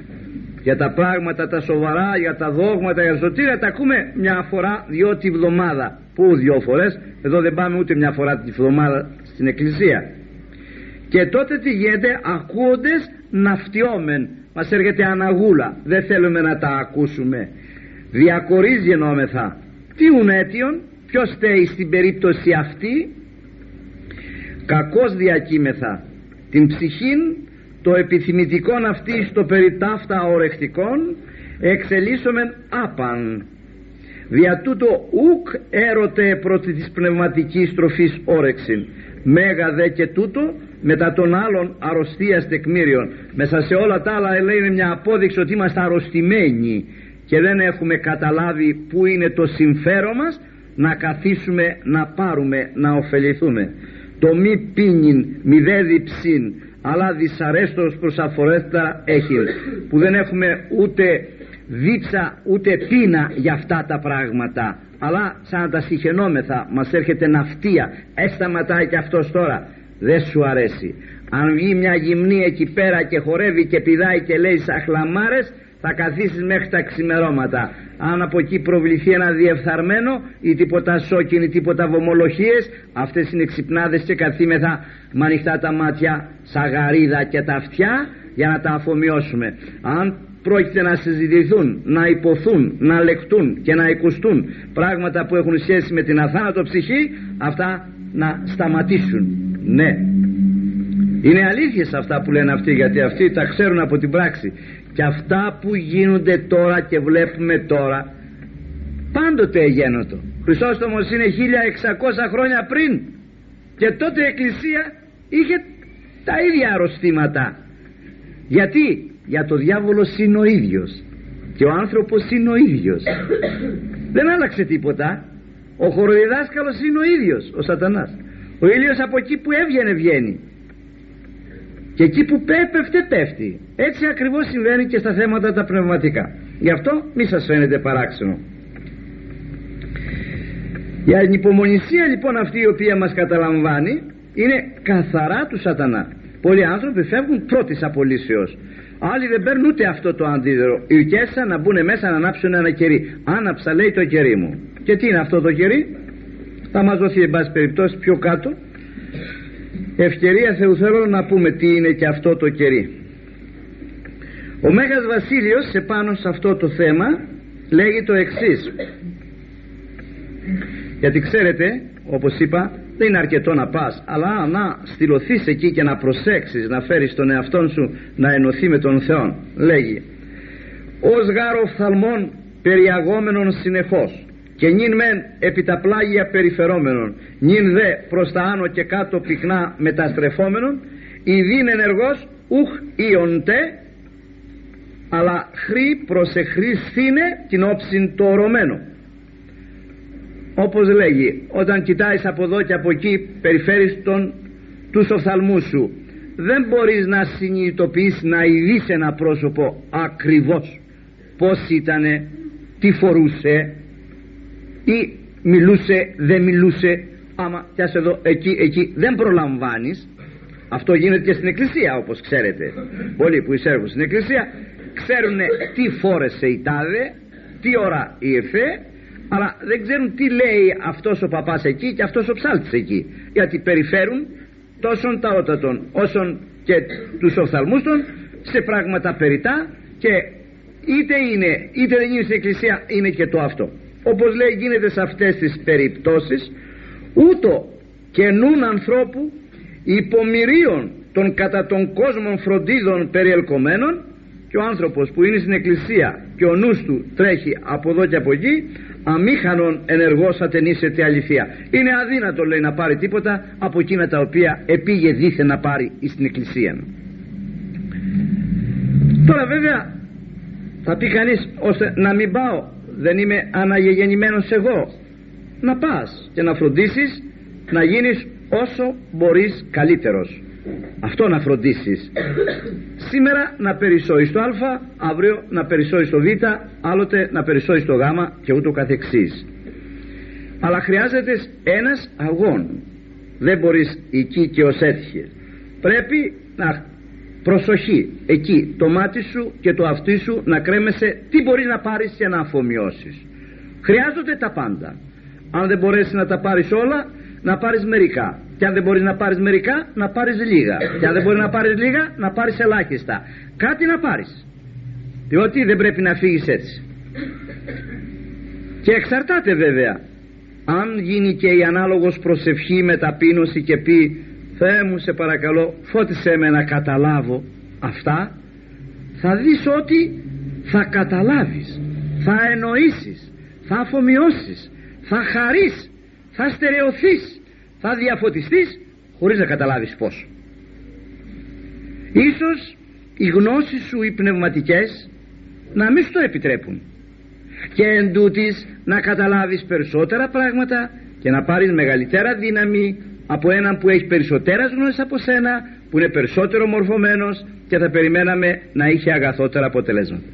Για τα πράγματα τα σοβαρά, για τα δόγματα, για τα σωτήρια τα ακούμε μια φορά δυο τη βδομάδα. Που δυο φορές εδώ δεν πάμε ούτε μια φορά τη βδομάδα στην εκκλησία. Και τότε τι γίνεται ακούοντες να φτιόμεν μας έρχεται αναγούλα δεν θέλουμε να τα ακούσουμε. Διακορίζει γεννόμεθα τι αίτιον ποιος στέει στην περίπτωση αυτή; Κακώς διακύμεθα την ψυχήν το επιθυμητικόν αυτή στο περί ταύτα ορεκτικών εξελίσσομεν άπαν. Δια τούτο ουκ έρωτε πρώτη της πνευματικής τροφής όρεξην μέγα δε και τούτο μετά των άλλων αρρωστίας τεκμήριων μέσα σε όλα τα άλλα λέει είναι μια απόδειξη ότι είμαστε αρρωστημένοι και δεν έχουμε καταλάβει που είναι το συμφέρον μας να καθίσουμε να πάρουμε να ωφεληθούμε. Το μη πίνιν μη δε διψήν αλλά δυσαρέστος προς αφορέστερα έχεις που δεν έχουμε ούτε δίψα ούτε πείνα για αυτά τα πράγματα. Αλλά σαν να τα συχαινόμεθα μας έρχεται ναυτία. Έσταματάει και αυτός τώρα. Δεν σου αρέσει. Αν βγει μια γυμνή εκεί πέρα και χορεύει και πηδάει και λέει σαχλαμάρες θα καθίσεις μέχρι τα ξημερώματα. Αν από εκεί προβληθεί ένα διεφθαρμένο ή τίποτα σόκιν ή τίποτα βομολοχίες αυτές είναι ξυπνάδες και καθήμεθα με ανοιχτά τα μάτια σαγαρίδα και τα αυτιά για να τα αφομοιώσουμε. Αν πρόκειται να συζητηθούν, να υποθούν, να λεκτούν και να οικουστούν πράγματα που έχουν σχέση με την αθάνατο ψυχή αυτά να σταματήσουν. Ναι. Είναι αλήθειες αυτά που λένε αυτοί γιατί αυτοί τα ξέρουν από την πράξη. Και αυτά που γίνονται τώρα και βλέπουμε τώρα πάντοτε εγένοτο Χρυσόστομος είναι 1600 χρόνια πριν και τότε η Εκκλησία είχε τα ίδια αρρωστήματα. Γιατί για το διάβολο είναι ο ίδιος. Και ο άνθρωπος είναι ο ίδιος. Δεν άλλαξε τίποτα. Ο χωροδιδάσκαλος είναι ο ίδιος ο σατανάς. Ο ήλιος από εκεί που έβγαινε βγαίνει. Και εκεί που πέφτε πέφτει. Έτσι ακριβώς συμβαίνει και στα θέματα τα πνευματικά. Γι' αυτό μη σας φαίνεται παράξενο. Η ανυπομονησία λοιπόν αυτή η οποία μας καταλαμβάνει είναι καθαρά του σατανά. Πολλοί άνθρωποι φεύγουν πρώτης απολύσεως άλλοι δεν παίρνουν ούτε αυτό το αντίδερο ηρκέσα να μπουν μέσα να ανάψουν ένα κερί. Άναψα λέει το κερί μου. Και τι είναι αυτό το κερί; Θα μας δοθεί εν πάση περιπτώσει πιο κάτω. Ευκαιρία Θεού θέλω να πούμε τι είναι και αυτό το κερί. Ο Μέγας Βασίλειος σε πάνω σε αυτό το θέμα λέγει το εξής. Γιατί ξέρετε όπως είπα δεν είναι αρκετό να πας αλλά να στυλωθείς εκεί και να προσέξεις να φέρεις τον εαυτό σου να ενωθεί με τον Θεό λέγει. Ως γάρο φθαλμών περιαγόμενων συνεχώς και νυν μεν επί τα πλάγια περιφερόμενων νυν δε προς τα άνω και κάτω πυκνά μεταστρεφόμενων ειδήν ενεργός ουχ ιοντε αλλά χρή προσεχρήσθήνε την όψιν το ορωμένο όπως λέγει όταν κοιτάεις από εδώ και από εκεί περιφέρεις τον τους οφθαλμούς σου. Δεν μπορείς να συνειδητοποιήσεις να ειδείς ένα πρόσωπο ακριβώς πως ήτανε τι φορούσε ή μιλούσε δεν μιλούσε. Άμα πιάσε εδώ εκεί εκεί δεν προλαμβάνεις. Αυτό γίνεται και στην εκκλησία όπως ξέρετε. Πολλοί που εισέρχουν στην εκκλησία ξέρουν τι φόρεσε η τάδε τι ώρα η εφέ αλλά δεν ξέρουν τι λέει αυτός ο παπάς εκεί και αυτός ο ψάλτης εκεί. Γιατί περιφέρουν τόσον ταότατον όσον και τους οφθαλμούς των σε πράγματα περιτά και είτε είναι είτε δεν είναι στην εκκλησία είναι και το αυτό. Όπως λέει γίνεται σε αυτές τις περιπτώσεις ούτω καινούν ανθρώπου υπομοιρίων των κατά τον κόσμων φροντίδων περιελκομένων και ο άνθρωπος που είναι στην εκκλησία και ο νους του τρέχει από εδώ και από εκεί αμήχανον ενεργός ατενίσεται αληθεία. Είναι αδύνατο λέει να πάρει τίποτα από εκείνα τα οποία επήγε δίθεν να πάρει στην εκκλησία τώρα βέβαια θα πει κανείς ώστε να μην πάω δεν είμαι αναγεγεννημένος εγώ να πας και να φροντίσεις να γίνεις όσο μπορείς καλύτερος αυτό να φροντίσεις. Σήμερα να περισσώσεις στο α αύριο να περισσώσεις στο β άλλοτε να περισσώσεις στο γ και ούτω καθεξής. Αλλά χρειάζεται ένας αγών. Δεν μπορείς εκεί και ως έτυχε. Πρέπει να προσοχή εκεί το μάτι σου και το αυτί σου να κρέμεσαι. Τι μπορείς να πάρεις και να αφομοιώσεις. Χρειάζονται τα πάντα. Αν δεν μπορέσεις να τα πάρεις όλα να πάρεις μερικά. Και αν δεν μπορείς να πάρεις μερικά να πάρεις λίγα. Και αν δεν μπορείς να πάρεις λίγα να πάρεις ελάχιστα. Κάτι να πάρεις. Διότι δεν πρέπει να φύγεις έτσι. Και εξαρτάται βέβαια αν γίνει και η ανάλογος προσευχή με ταπείνωση και πει Θεέ μου σε παρακαλώ φώτισέ με να καταλάβω αυτά θα δεις ότι θα καταλάβεις θα εννοήσεις θα αφομοιώσεις θα χαρείς θα στερεωθείς θα διαφωτιστείς χωρίς να καταλάβεις πως ίσως οι γνώσεις σου οι πνευματικές να μην σου το επιτρέπουν. Και εν να καταλάβεις περισσότερα πράγματα και να πάρεις μεγαλύτερα δύναμη από έναν που έχει περισσότερες γνώσεις από σένα που είναι περισσότερο μορφωμένος και θα περιμέναμε να είχε αγαθότερα αποτελέσματα.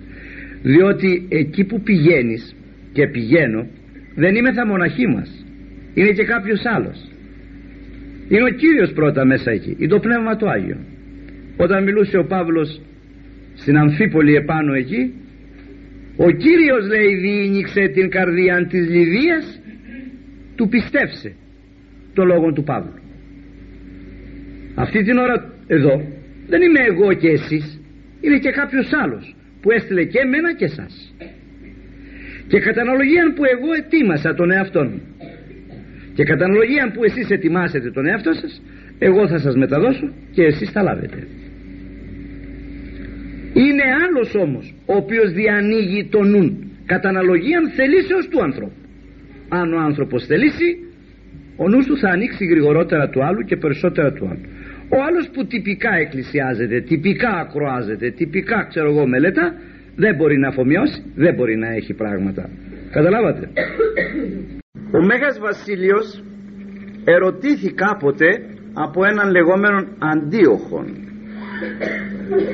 Διότι εκεί που πηγαίνεις και πηγαίνω δεν είμαι θα μοναχή μας είναι και κάποιος άλλος. Είναι ο Κύριος πρώτα μέσα εκεί είναι το Πνεύμα του Άγιο. Όταν μιλούσε ο Παύλος στην Αμφίπολη επάνω εκεί ο Κύριος λέει διήνυξε την καρδία της Λιδίας του πιστέψε το λόγο του Παύλου αυτή την ώρα εδώ δεν είμαι εγώ και εσείς είναι και κάποιος άλλος που έστειλε και εμένα και εσάς και κατά αναλογία που εγώ ετοίμασα τον εαυτό μου και κατά αναλογία που εσείς ετοιμάσετε τον εαυτό σας εγώ θα σας μεταδώσω και εσείς θα λάβετε. Είναι άλλος όμως ο οποίος διανοίγει τον νουν. Κατά αναλογία θελήσεως του ανθρώπου. Αν ο άνθρωπος θελήσει ο νους του θα ανοίξει γρηγορότερα του άλλου και περισσότερα του άλλου. Ο άλλος που τυπικά εκκλησιάζεται τυπικά ακροάζεται τυπικά ξέρω εγώ μελέτα δεν μπορεί να αφομοιώσει δεν μπορεί να έχει πράγματα. Καταλάβατε; Ο Μέγας Βασίλειος ερωτήθη κάποτε από έναν λεγόμενον αντίοχον.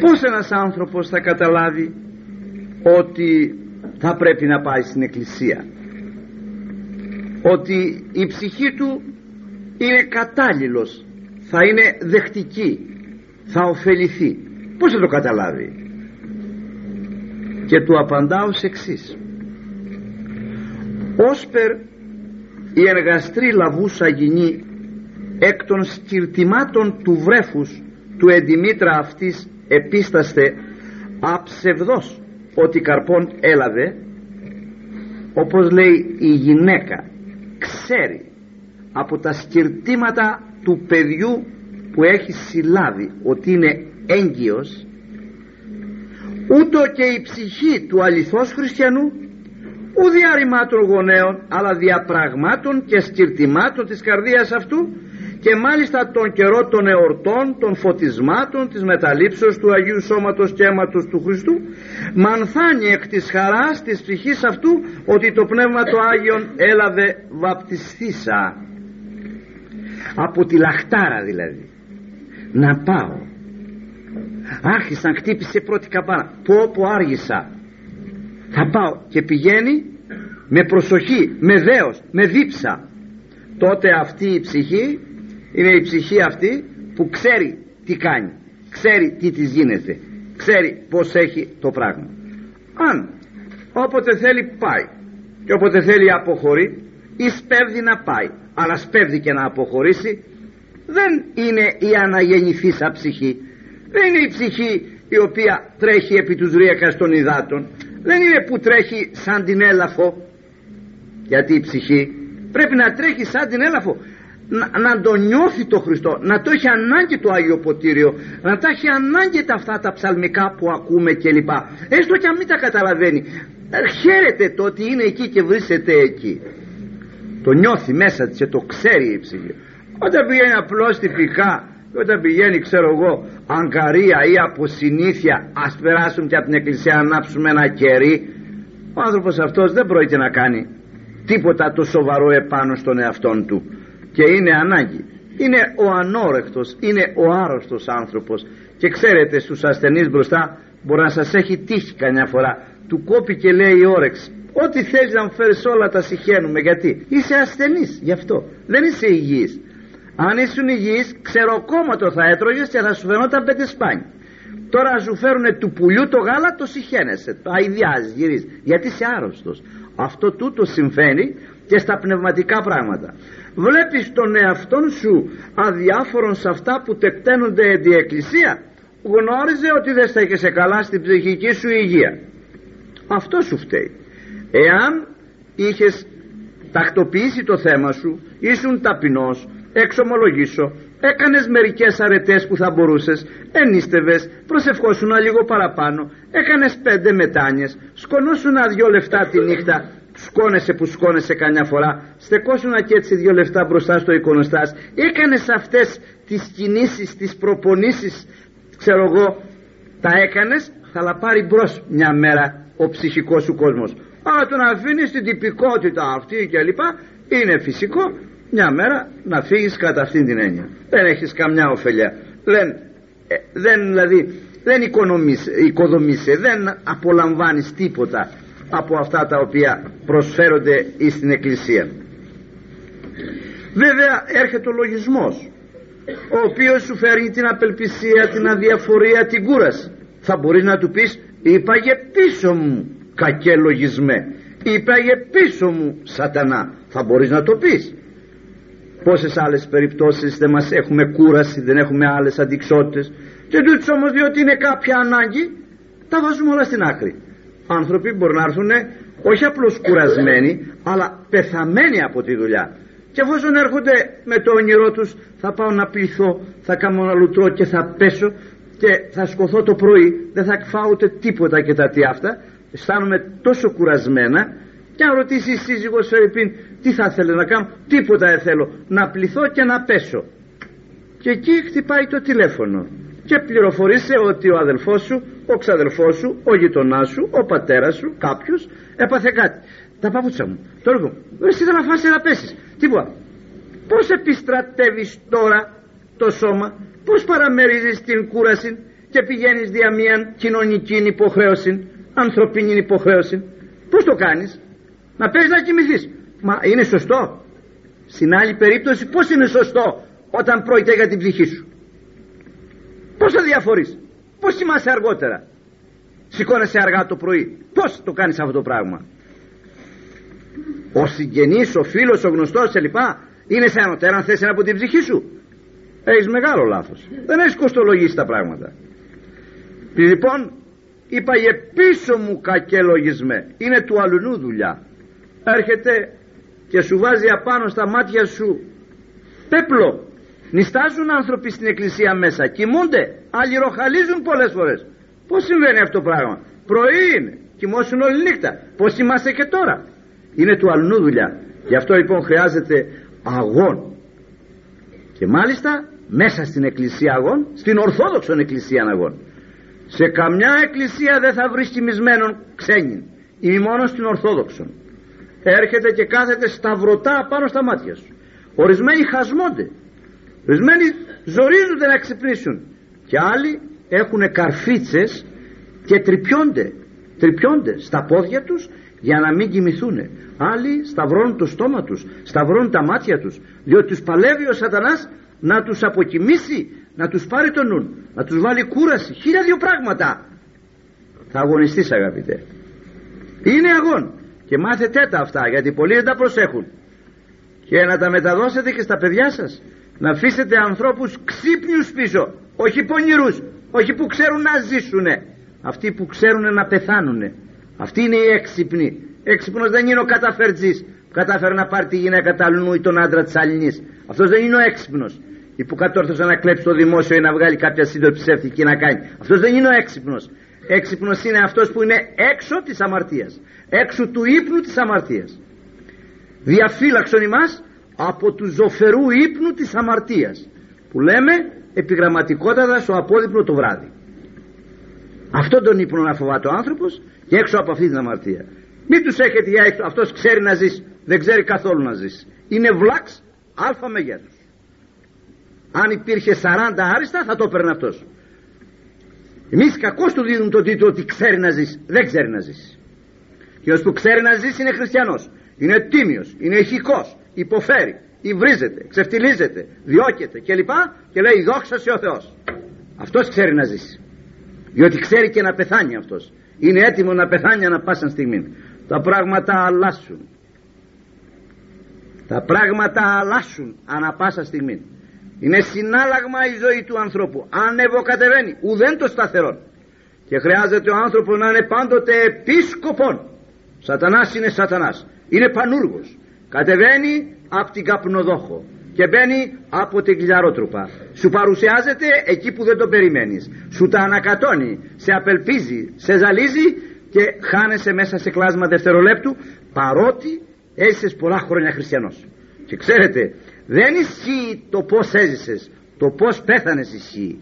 Πως ένας άνθρωπος θα καταλάβει ότι θα πρέπει να πάει στην εκκλησία; Ότι η ψυχή του είναι κατάλληλος θα είναι δεχτική θα ωφεληθεί. Πως θα το καταλάβει; Και του απαντάω ως εξής. Όσπερ η εργαστρή λαβούσα γινή εκ των σκυρτημάτων του βρέφους του εντιμήτρα αυτής επίσταστε αψευδός ότι καρπών έλαβε όπως λέει η γυναίκα ξέρει από τα σκυρτήματα του παιδιού που έχει συλλάβει ότι είναι έγκυος ούτω και η ψυχή του αληθώς χριστιανού ου διαρρημάτων γονέων αλλά διαπραγμάτων και σκυρτημάτων της καρδίας αυτού και μάλιστα τον καιρό των εορτών, των φωτισμάτων, της μεταλήψεως του Αγίου Σώματος και αίματος του Χριστού μανθάνει εκ της χαράς της ψυχής αυτού ότι το Πνεύμα του Άγιον έλαβε βαπτιστήσα. Από τη λαχτάρα δηλαδή. Να πάω. Άρχισαν χτύπησε πρώτη καμπάνα πω πω άργησα θα πάω και πηγαίνει με προσοχή, με δέος, με δίψα. Τότε αυτή η ψυχή είναι η ψυχή αυτή που ξέρει τι κάνει ξέρει τι της γίνεται ξέρει πως έχει το πράγμα. Αν όποτε θέλει πάει και όποτε θέλει αποχωρεί ή σπέβδει να πάει αλλά σπέβδει και να αποχωρήσει δεν είναι η αναγεννηθήσα ψυχή. Δεν είναι η ψυχή η οποία τρέχει επί τους ρίακας των υδάτων δεν είναι που τρέχει σαν την έλαφο. Γιατί η ψυχή πρέπει να τρέχει σαν την έλαφο. Να, να το νιώθει το Χριστό να το έχει ανάγκη το Άγιο Ποτήριο να τα έχει ανάγκη τα αυτά τα ψαλμικά που ακούμε κλπ. Έστω και αν μην τα καταλαβαίνει. Χαίρεται το ότι είναι εκεί και βρίσκεται εκεί. Το νιώθει μέσα της και το ξέρει η ψυχή. Όταν πηγαίνει απλώς τυπικά όταν πηγαίνει ξέρω εγώ αγκαρία ή από συνήθεια ας περάσουμε και από την εκκλησία να ανάψουμε ένα κερί. Ο άνθρωπος αυτός δεν πρόκειται να κάνει τίποτα το σοβαρό επάνω στον εαυτόν του. Και είναι ανάγκη. Είναι ο ανόρεκτος είναι ο άρρωστος άνθρωπος. Και ξέρετε στους ασθενείς μπροστά μπορεί να σας έχει τύχει καμιά φορά. Του κόπη και λέει η όρεξη ό,τι θέλεις να μου φέρεις όλα τα συχαίνουμε γιατί είσαι ασθενής γι' αυτό. Δεν είσαι υγιής αν ήσουν υγιής ξεροκόμματο θα έτρωγες και θα σου φαινόταν πέντε σπάνι. Τώρα σου φέρουν του πουλιού το γάλα το συχαίνεσαι το αειδιάζεις γυρίζεις γιατί είσαι άρρωστος. Αυτό τούτο συμβαίνει και στα πνευματικά πράγματα. Βλέπεις τον εαυτόν σου αδιάφορον σε αυτά που τεκταίνονται η εκκλησία. Γνώριζε ότι δεν στέκεσαι καλά στην ψυχική σου υγεία. Αυτό σου φταίει. Εάν είχες τακτοποιήσει το θέμα σου ήσουν ταπεινός εξομολογήσω. Έκανες μερικές αρετές που θα μπορούσες. Ενίστευες. Προσευχόσουν λίγο παραπάνω. Έκανες πέντε μετάνιες. Σκονώσουν δυο λεφτά τη νύχτα. Σκόνεσαι που σκόνεσαι κανιά φορά. Στεκόσουν και έτσι δυο λεφτά μπροστά στο εικονοστάς. Έκανες αυτές τις κινήσεις τις προπονήσεις. Ξέρω εγώ τα έκανες θα πάρει μπρος μια μέρα ο ψυχικός σου κόσμος. Αλλά το να αφήνεις την τυπικότητα αυτή και λοιπά είναι φυσικό μια μέρα να φύγεις κατά αυτήν την έννοια. Δεν έχεις καμιά ωφελιά. Δεν, ε, δεν δηλαδή δεν οικοδομείσαι δεν απολαμβάνεις τίποτα από αυτά τα οποία προσφέρονται στην Εκκλησία. Βέβαια έρχεται ο λογισμός ο οποίος σου φέρνει την απελπισία την αδιαφορία την κούραση. Θα μπορείς να του πεις είπαγε πίσω μου κακέ λογισμέ. Είπαγε πίσω μου σατανά θα μπορείς να το πεις πόσες άλλες περιπτώσεις δεν μας έχουμε κούραση δεν έχουμε άλλες αντικσότητες. Και τούτος όμως διότι είναι κάποια ανάγκη τα βάζουμε όλα στην άκρη. Άνθρωποι μπορεί να έρθουν όχι απλώς κουρασμένοι αλλά πεθαμένοι από τη δουλειά. Και εφόσον έρχονται με το όνειρό τους θα πάω να πληθώ θα κάνω ένα λουτρό και θα πέσω και θα σκοθώ το πρωί. Δεν θα φάω ούτε τίποτα και τα τι αυτά. Αισθάνομαι τόσο κουρασμένα και αν ρωτήσει η σύζυγος Φερρυπίν τι θα ήθελε να κάνω τίποτα δεν θέλω να πληθώ και να πέσω και εκεί χτυπάει το τηλέφωνο και πληροφορείσαι ότι ο αδελφός σου ο ξαδελφός σου, ο γειτονάς σου, ο πατέρας σου, κάποιος έπαθε κάτι. Τα παπούτσα μου, το έργο μου. Εσύ θα να φάσει να πέσεις. Τίποτα. Πώς επιστρατεύεις τώρα το σώμα, πώς παραμερίζεις την κούραση και πηγαίνεις δια μια κοινωνική υποχρέωση, ανθρωπίνη υποχρέωση. Πώς το κάνεις, να παίζεις να κοιμηθείς. Μα είναι σωστό. Στην άλλη περίπτωση πώς είναι σωστό όταν πρόκειται για την ψυχή σου; Πώς θα διαφορείς; Πώς κοιμάσαι αργότερα; Σηκώνεσαι αργά το πρωί. Πώς το κάνεις αυτό το πράγμα; Ο συγγενής, ο φίλος, ο γνωστός κλπ. Είναι σε ανωτέρα αν θες από την ψυχή σου. Έχεις μεγάλο λάθος. Δεν έχεις κοστολογήσει τα πράγματα. Λοιπόν, είπα για πίσω μου κακέ λογισμέ. Είναι του αλουνού δουλειά. Έρχεται και σου βάζει απάνω στα μάτια σου πέπλο Νιστάζουν άνθρωποι στην εκκλησία μέσα, κοιμούνται, άλλοι ροχαλίζουν πολλές φορές. Πώς συμβαίνει αυτό το πράγμα; Πρωί είναι, κοιμώσουν όλη νύχτα. Πώς είμαστε και τώρα; Είναι του αλλού δουλειά. Γι' αυτό λοιπόν χρειάζεται αγών. Και μάλιστα μέσα στην εκκλησία αγών, στην ορθόδοξον εκκλησία αγών. Σε καμιά εκκλησία δεν θα βρεις κοιμισμένον ξένην. Ή μόνος στην ορθόδοξον. Έρχεται και κάθεται σταυρωτά πάνω στα μάτια σου. Ορισμένοι χασμόνται Ορισμένοι ζορίζονται να ξυπνήσουν και άλλοι έχουν καρφίτσες και τρυπιόνται, τρυπιόνται στα πόδια τους για να μην κοιμηθούν. Άλλοι σταυρώνουν το στόμα τους, σταυρώνουν τα μάτια τους, διότι τους παλεύει ο σατανάς να τους αποκοιμήσει, να τους πάρει τον νου, να τους βάλει κούραση, χίλια δύο πράγματα. Θα αγωνιστείς αγαπητέ. Είναι αγών και μάθετε τα αυτά γιατί πολλοί δεν τα προσέχουν. Και να τα μεταδώσετε και στα παιδιά σας. Να αφήσετε ανθρώπους ξύπνιους πίσω. Όχι πονηρούς όχι που ξέρουν να ζήσουνε. Αυτοί που ξέρουν να πεθάνουνε. Αυτοί είναι οι έξυπνοι. Έξυπνος δεν είναι ο καταφερτζής. Που κατάφερε να πάρει τη γυναίκα του ή τον άντρα της αλληνής. Αυτός δεν είναι ο έξυπνος. Ή που κατόρθωσε να κλέψει το δημόσιο ή να βγάλει κάποια σύντομη ψεύτικη να κάνει. Αυτός δεν είναι ο έξυπνος έξυπνος είναι αυτός που είναι έξω της αμαρτίας έξω του ύπνου της αμαρτίας. Διαφύλαξον ημάς από του ζωφερού ύπνου της αμαρτίας που λέμε επιγραμματικότατας στο απόδειπνο το βράδυ. Αυτόν τον ύπνο να φοβάται ο άνθρωπος και έξω από αυτή την αμαρτία. Μην τους έχετε για έξω αυτός ξέρει να ζήσει δεν ξέρει καθόλου να ζήσει είναι βλάξ αλφα μεγέθους. Αν υπήρχε 40 άριστα θα το έπαιρνε αυτός εμείς κακώς του δίνουμε το τίτλο ότι ξέρει να ζήσει δεν ξέρει να ζήσει και όσο που ξέρει να ζήσει είναι χριστιανός. Είναι τίμιος, είναι ηχικός υποφέρει, υβρίζεται, ξεφτιλίζεται διώκεται κλπ. Και λέει δόξα σε ο Θεός αυτός ξέρει να ζήσει διότι ξέρει και να πεθάνει αυτός. Είναι έτοιμο να πεθάνει ανα πάσα στιγμή τα πράγματα αλλάσουν. Τα πράγματα αλλάσουν ανα πάσα στιγμή είναι συνάλλαγμα η ζωή του ανθρώπου. Ανεβοκατεβαίνει ουδέν το σταθερό και χρειάζεται ο άνθρωπος να είναι πάντοτε επίσκοπον. Σατανάς είναι σατανάς. Είναι πανούργος. Κατεβαίνει από την καπνοδόχο και μπαίνει από την κλιαρότρουπα. Σου παρουσιάζεται εκεί που δεν το περιμένεις. Σου τα ανακατώνει σε απελπίζει, σε ζαλίζει και χάνεσαι μέσα σε κλάσμα δευτερολέπτου παρότι έζησες πολλά χρόνια χριστιανός. Και ξέρετε δεν ισχύει το πως έζησες το πως πέθανες ισχύει.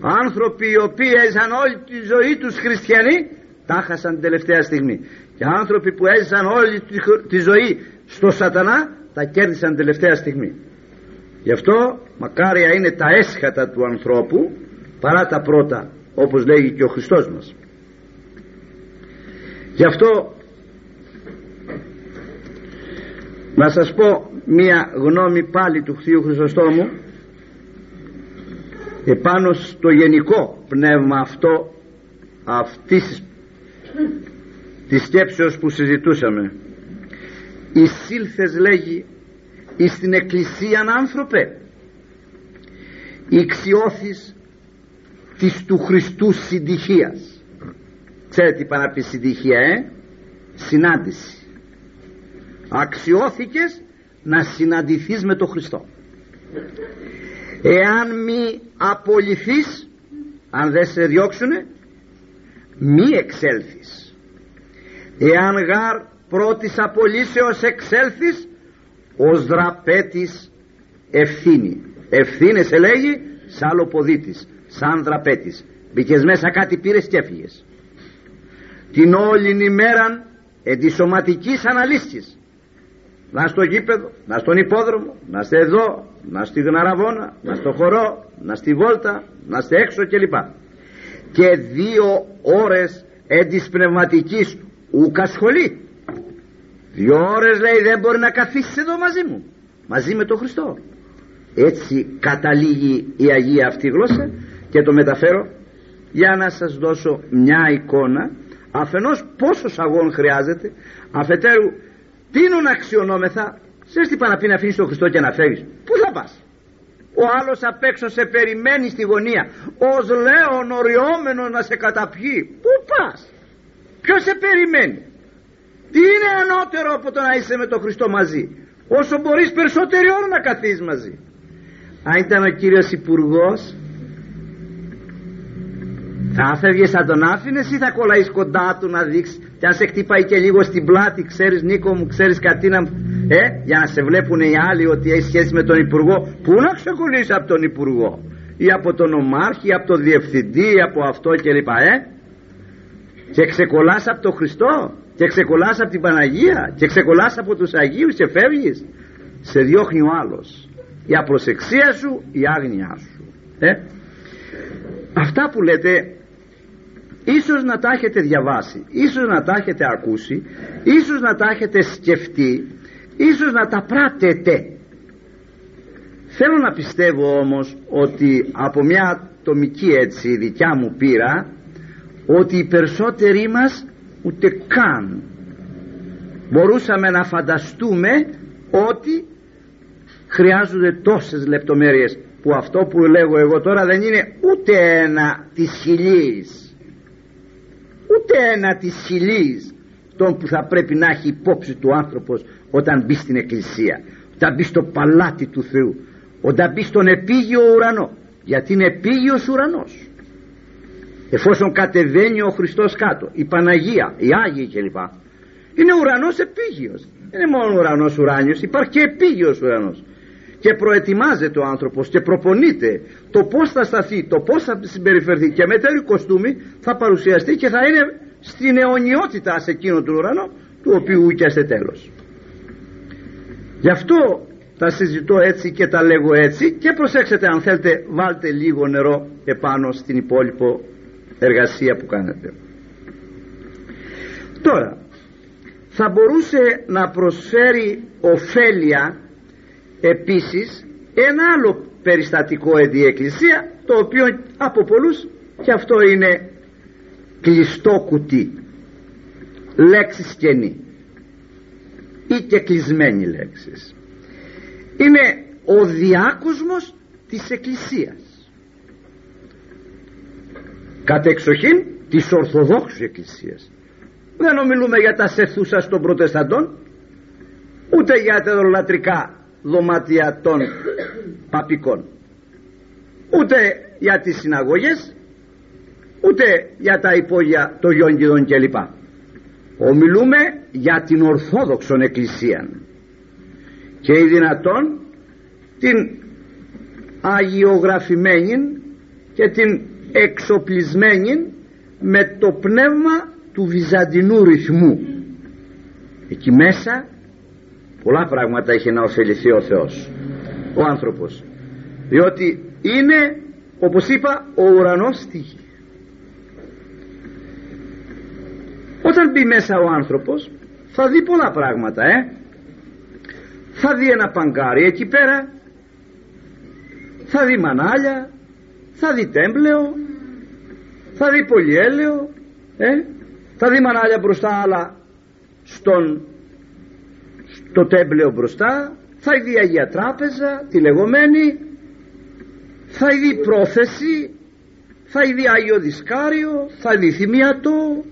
Άνθρωποι οι οποίοι έζησαν όλη τη ζωή τους χριστιανοί τα χάσαν την τελευταία στιγμή. Και άνθρωποι που έζησαν όλη τη ζωή στο σατανά τα κέρδισαν την τελευταία στιγμή. Γι' αυτό μακάρια είναι τα έσχατα του ανθρώπου παρά τα πρώτα όπως λέγει και ο Χριστός μας. Γι' αυτό να σας πω μία γνώμη πάλι του Θείου Χρυσοστόμου επάνω στο γενικό πνεύμα αυτό αυτής της σκέψεως που συζητούσαμε. Εισήλθες λέγει εις την εκκλησίαν άνθρωπε ηξιώθης της του Χριστού συντυχίας ξέρετε τι πάνε να πει συντυχία ε; Συνάντηση. Αξιώθηκες να συναντηθείς με τον Χριστό. Εάν μη απολυθείς αν δεν σε διώξουνε μη εξέλθεις. Εάν γάρ πρώτης απολύσεως εξέλθεις ως δραπέτης ευθύνη. Ευθύνες σε λέγει σαν λοποδίτης σαν δραπέτης. Μπήκες μέσα κάτι πήρες και έφυγες. Την όλη ημέραν εν της σωματικής αναλύσης να στο γήπεδο, να στον υπόδρομο, να είστε εδώ, να στη γναραβόνα, να στο χορό, να στη βόλτα, να είστε έξω κλπ. Και δύο ώρες εν της πνευματικής ούκα σχολή. Δύο ώρες λέει δεν μπορεί να καθίσεις εδώ μαζί μου, μαζί με τον Χριστό. Έτσι καταλήγει η Αγία αυτή γλώσσα και το μεταφέρω για να σας δώσω μια εικόνα αφενός πόσος αγών χρειάζεται αφετέρου τίνουν αξιονόμεθα. Σε τι πει να αφήνεις τον Χριστό και να φεύγεις. Πού θα πας; Ο άλλος απ' έξω σε περιμένει στη γωνία. Ως λέον οριόμενος να σε καταπιεί. Πού πας; Ποιος σε περιμένει; Τι είναι ανώτερο από το να είσαι με τον Χριστό μαζί; Όσο μπορείς περισσότερη ώρα να καθίσεις μαζί. Αν ήταν ο κύριος υπουργός, θα άφευγες θα τον άφηνες ή θα κολλάεις κοντά του να δείξεις; Και αν σε χτύπαει και λίγο στην πλάτη ξέρεις Νίκο μου ξέρεις κάτι να ε, για να σε βλέπουν οι άλλοι ότι έχει σχέση με τον Υπουργό πού να ξεκολλήσεις από τον Υπουργό; Ή από τον Ομάρχη ή από τον Διευθυντή ή από αυτό κλπ ε; και ξεκολλάς από τον Χριστό και ξεκολλάς από την Παναγία και ξεκολλάς από τους Αγίους και φεύγεις. Σε διώχνει ο άλλος. Η απροσεξία σου η άγνοιά σου. Ε; αυτά που λέτε ίσως να τα έχετε διαβάσει ίσως να τα έχετε ακούσει ίσως να τα έχετε σκεφτεί ίσως να τα πράτετε. Θέλω να πιστεύω όμως ότι από μια ατομική έτσι δικιά μου πείρα ότι οι περισσότεροι μας ούτε καν μπορούσαμε να φανταστούμε ότι χρειάζονται τόσες λεπτομέρειες που αυτό που λέγω εγώ τώρα δεν είναι ούτε ένα της χιλής ούτε ένα της χιλής τον που θα πρέπει να έχει υπόψη του άνθρωπος όταν μπει στην εκκλησία. Όταν μπει στο παλάτι του Θεού. Όταν μπει στον επίγειο ουρανό. Γιατί είναι επίγειος ουρανός. Εφόσον κατεβαίνει ο Χριστός κάτω η Παναγία, οι Άγιοι κλπ. Είναι ουρανός επίγειος. Δεν είναι μόνο ουρανός ουράνιος. Υπάρχει και επίγειος ουρανός και προετοιμάζεται ο άνθρωπος και προπονείται το πως θα σταθεί, το πως θα συμπεριφερθεί. Και με τέλειο κοστούμι θα παρουσιαστεί και θα είναι στην αιωνιότητα σε εκείνο τον ουρανό του οποίου και τέλος. Γι' αυτό τα συζητώ έτσι και τα λέγω έτσι και προσέξτε αν θέλετε βάλτε λίγο νερό επάνω στην υπόλοιπο εργασία που κάνετε. Τώρα θα μπορούσε να προσφέρει ωφέλεια επίσης ένα άλλο περιστατικό η εκκλησία το οποίο από πολλούς και αυτό είναι κλειστό κουτί λέξη σκενή ή και κλεισμένη λέξεις. Είναι ο διάκοσμος της εκκλησίας. Κατ' εξοχήν της Ορθοδόξου Εκκλησίας. Δεν ομιλούμε για τα σεθούσα των προτεσταντών ούτε για τα λατρικά δωμάτια των παπικών. Ούτε για τις συναγωγές ούτε για τα υπόγεια των Γιόγκηδων κλπ. Ομιλούμε για την Ορθόδοξον Εκκλησία. Και η δυνατόν την αγιογραφημένη και την εξοπλισμένη με το πνεύμα του βυζαντινού ρυθμού. Εκεί μέσα πολλά πράγματα έχει να ωφεληθεί ο Θεός ο άνθρωπος. Διότι είναι όπως είπα ο ουρανός στη γη. Όταν μπει μέσα ο άνθρωπος θα δει πολλά πράγματα ε. Θα δει ένα παγκάρι εκεί πέρα θα δει μανάλια θα δει τέμπλεο θα δει πολυέλαιο ε; θα δει μανάλια μπροστά αλλά στον στο τέμπλεο μπροστά θα δει Αγία Τράπεζα τη λεγόμενη θα δει πρόθεση θα δει Άγιο Δισκάριο θα δει θυμιατό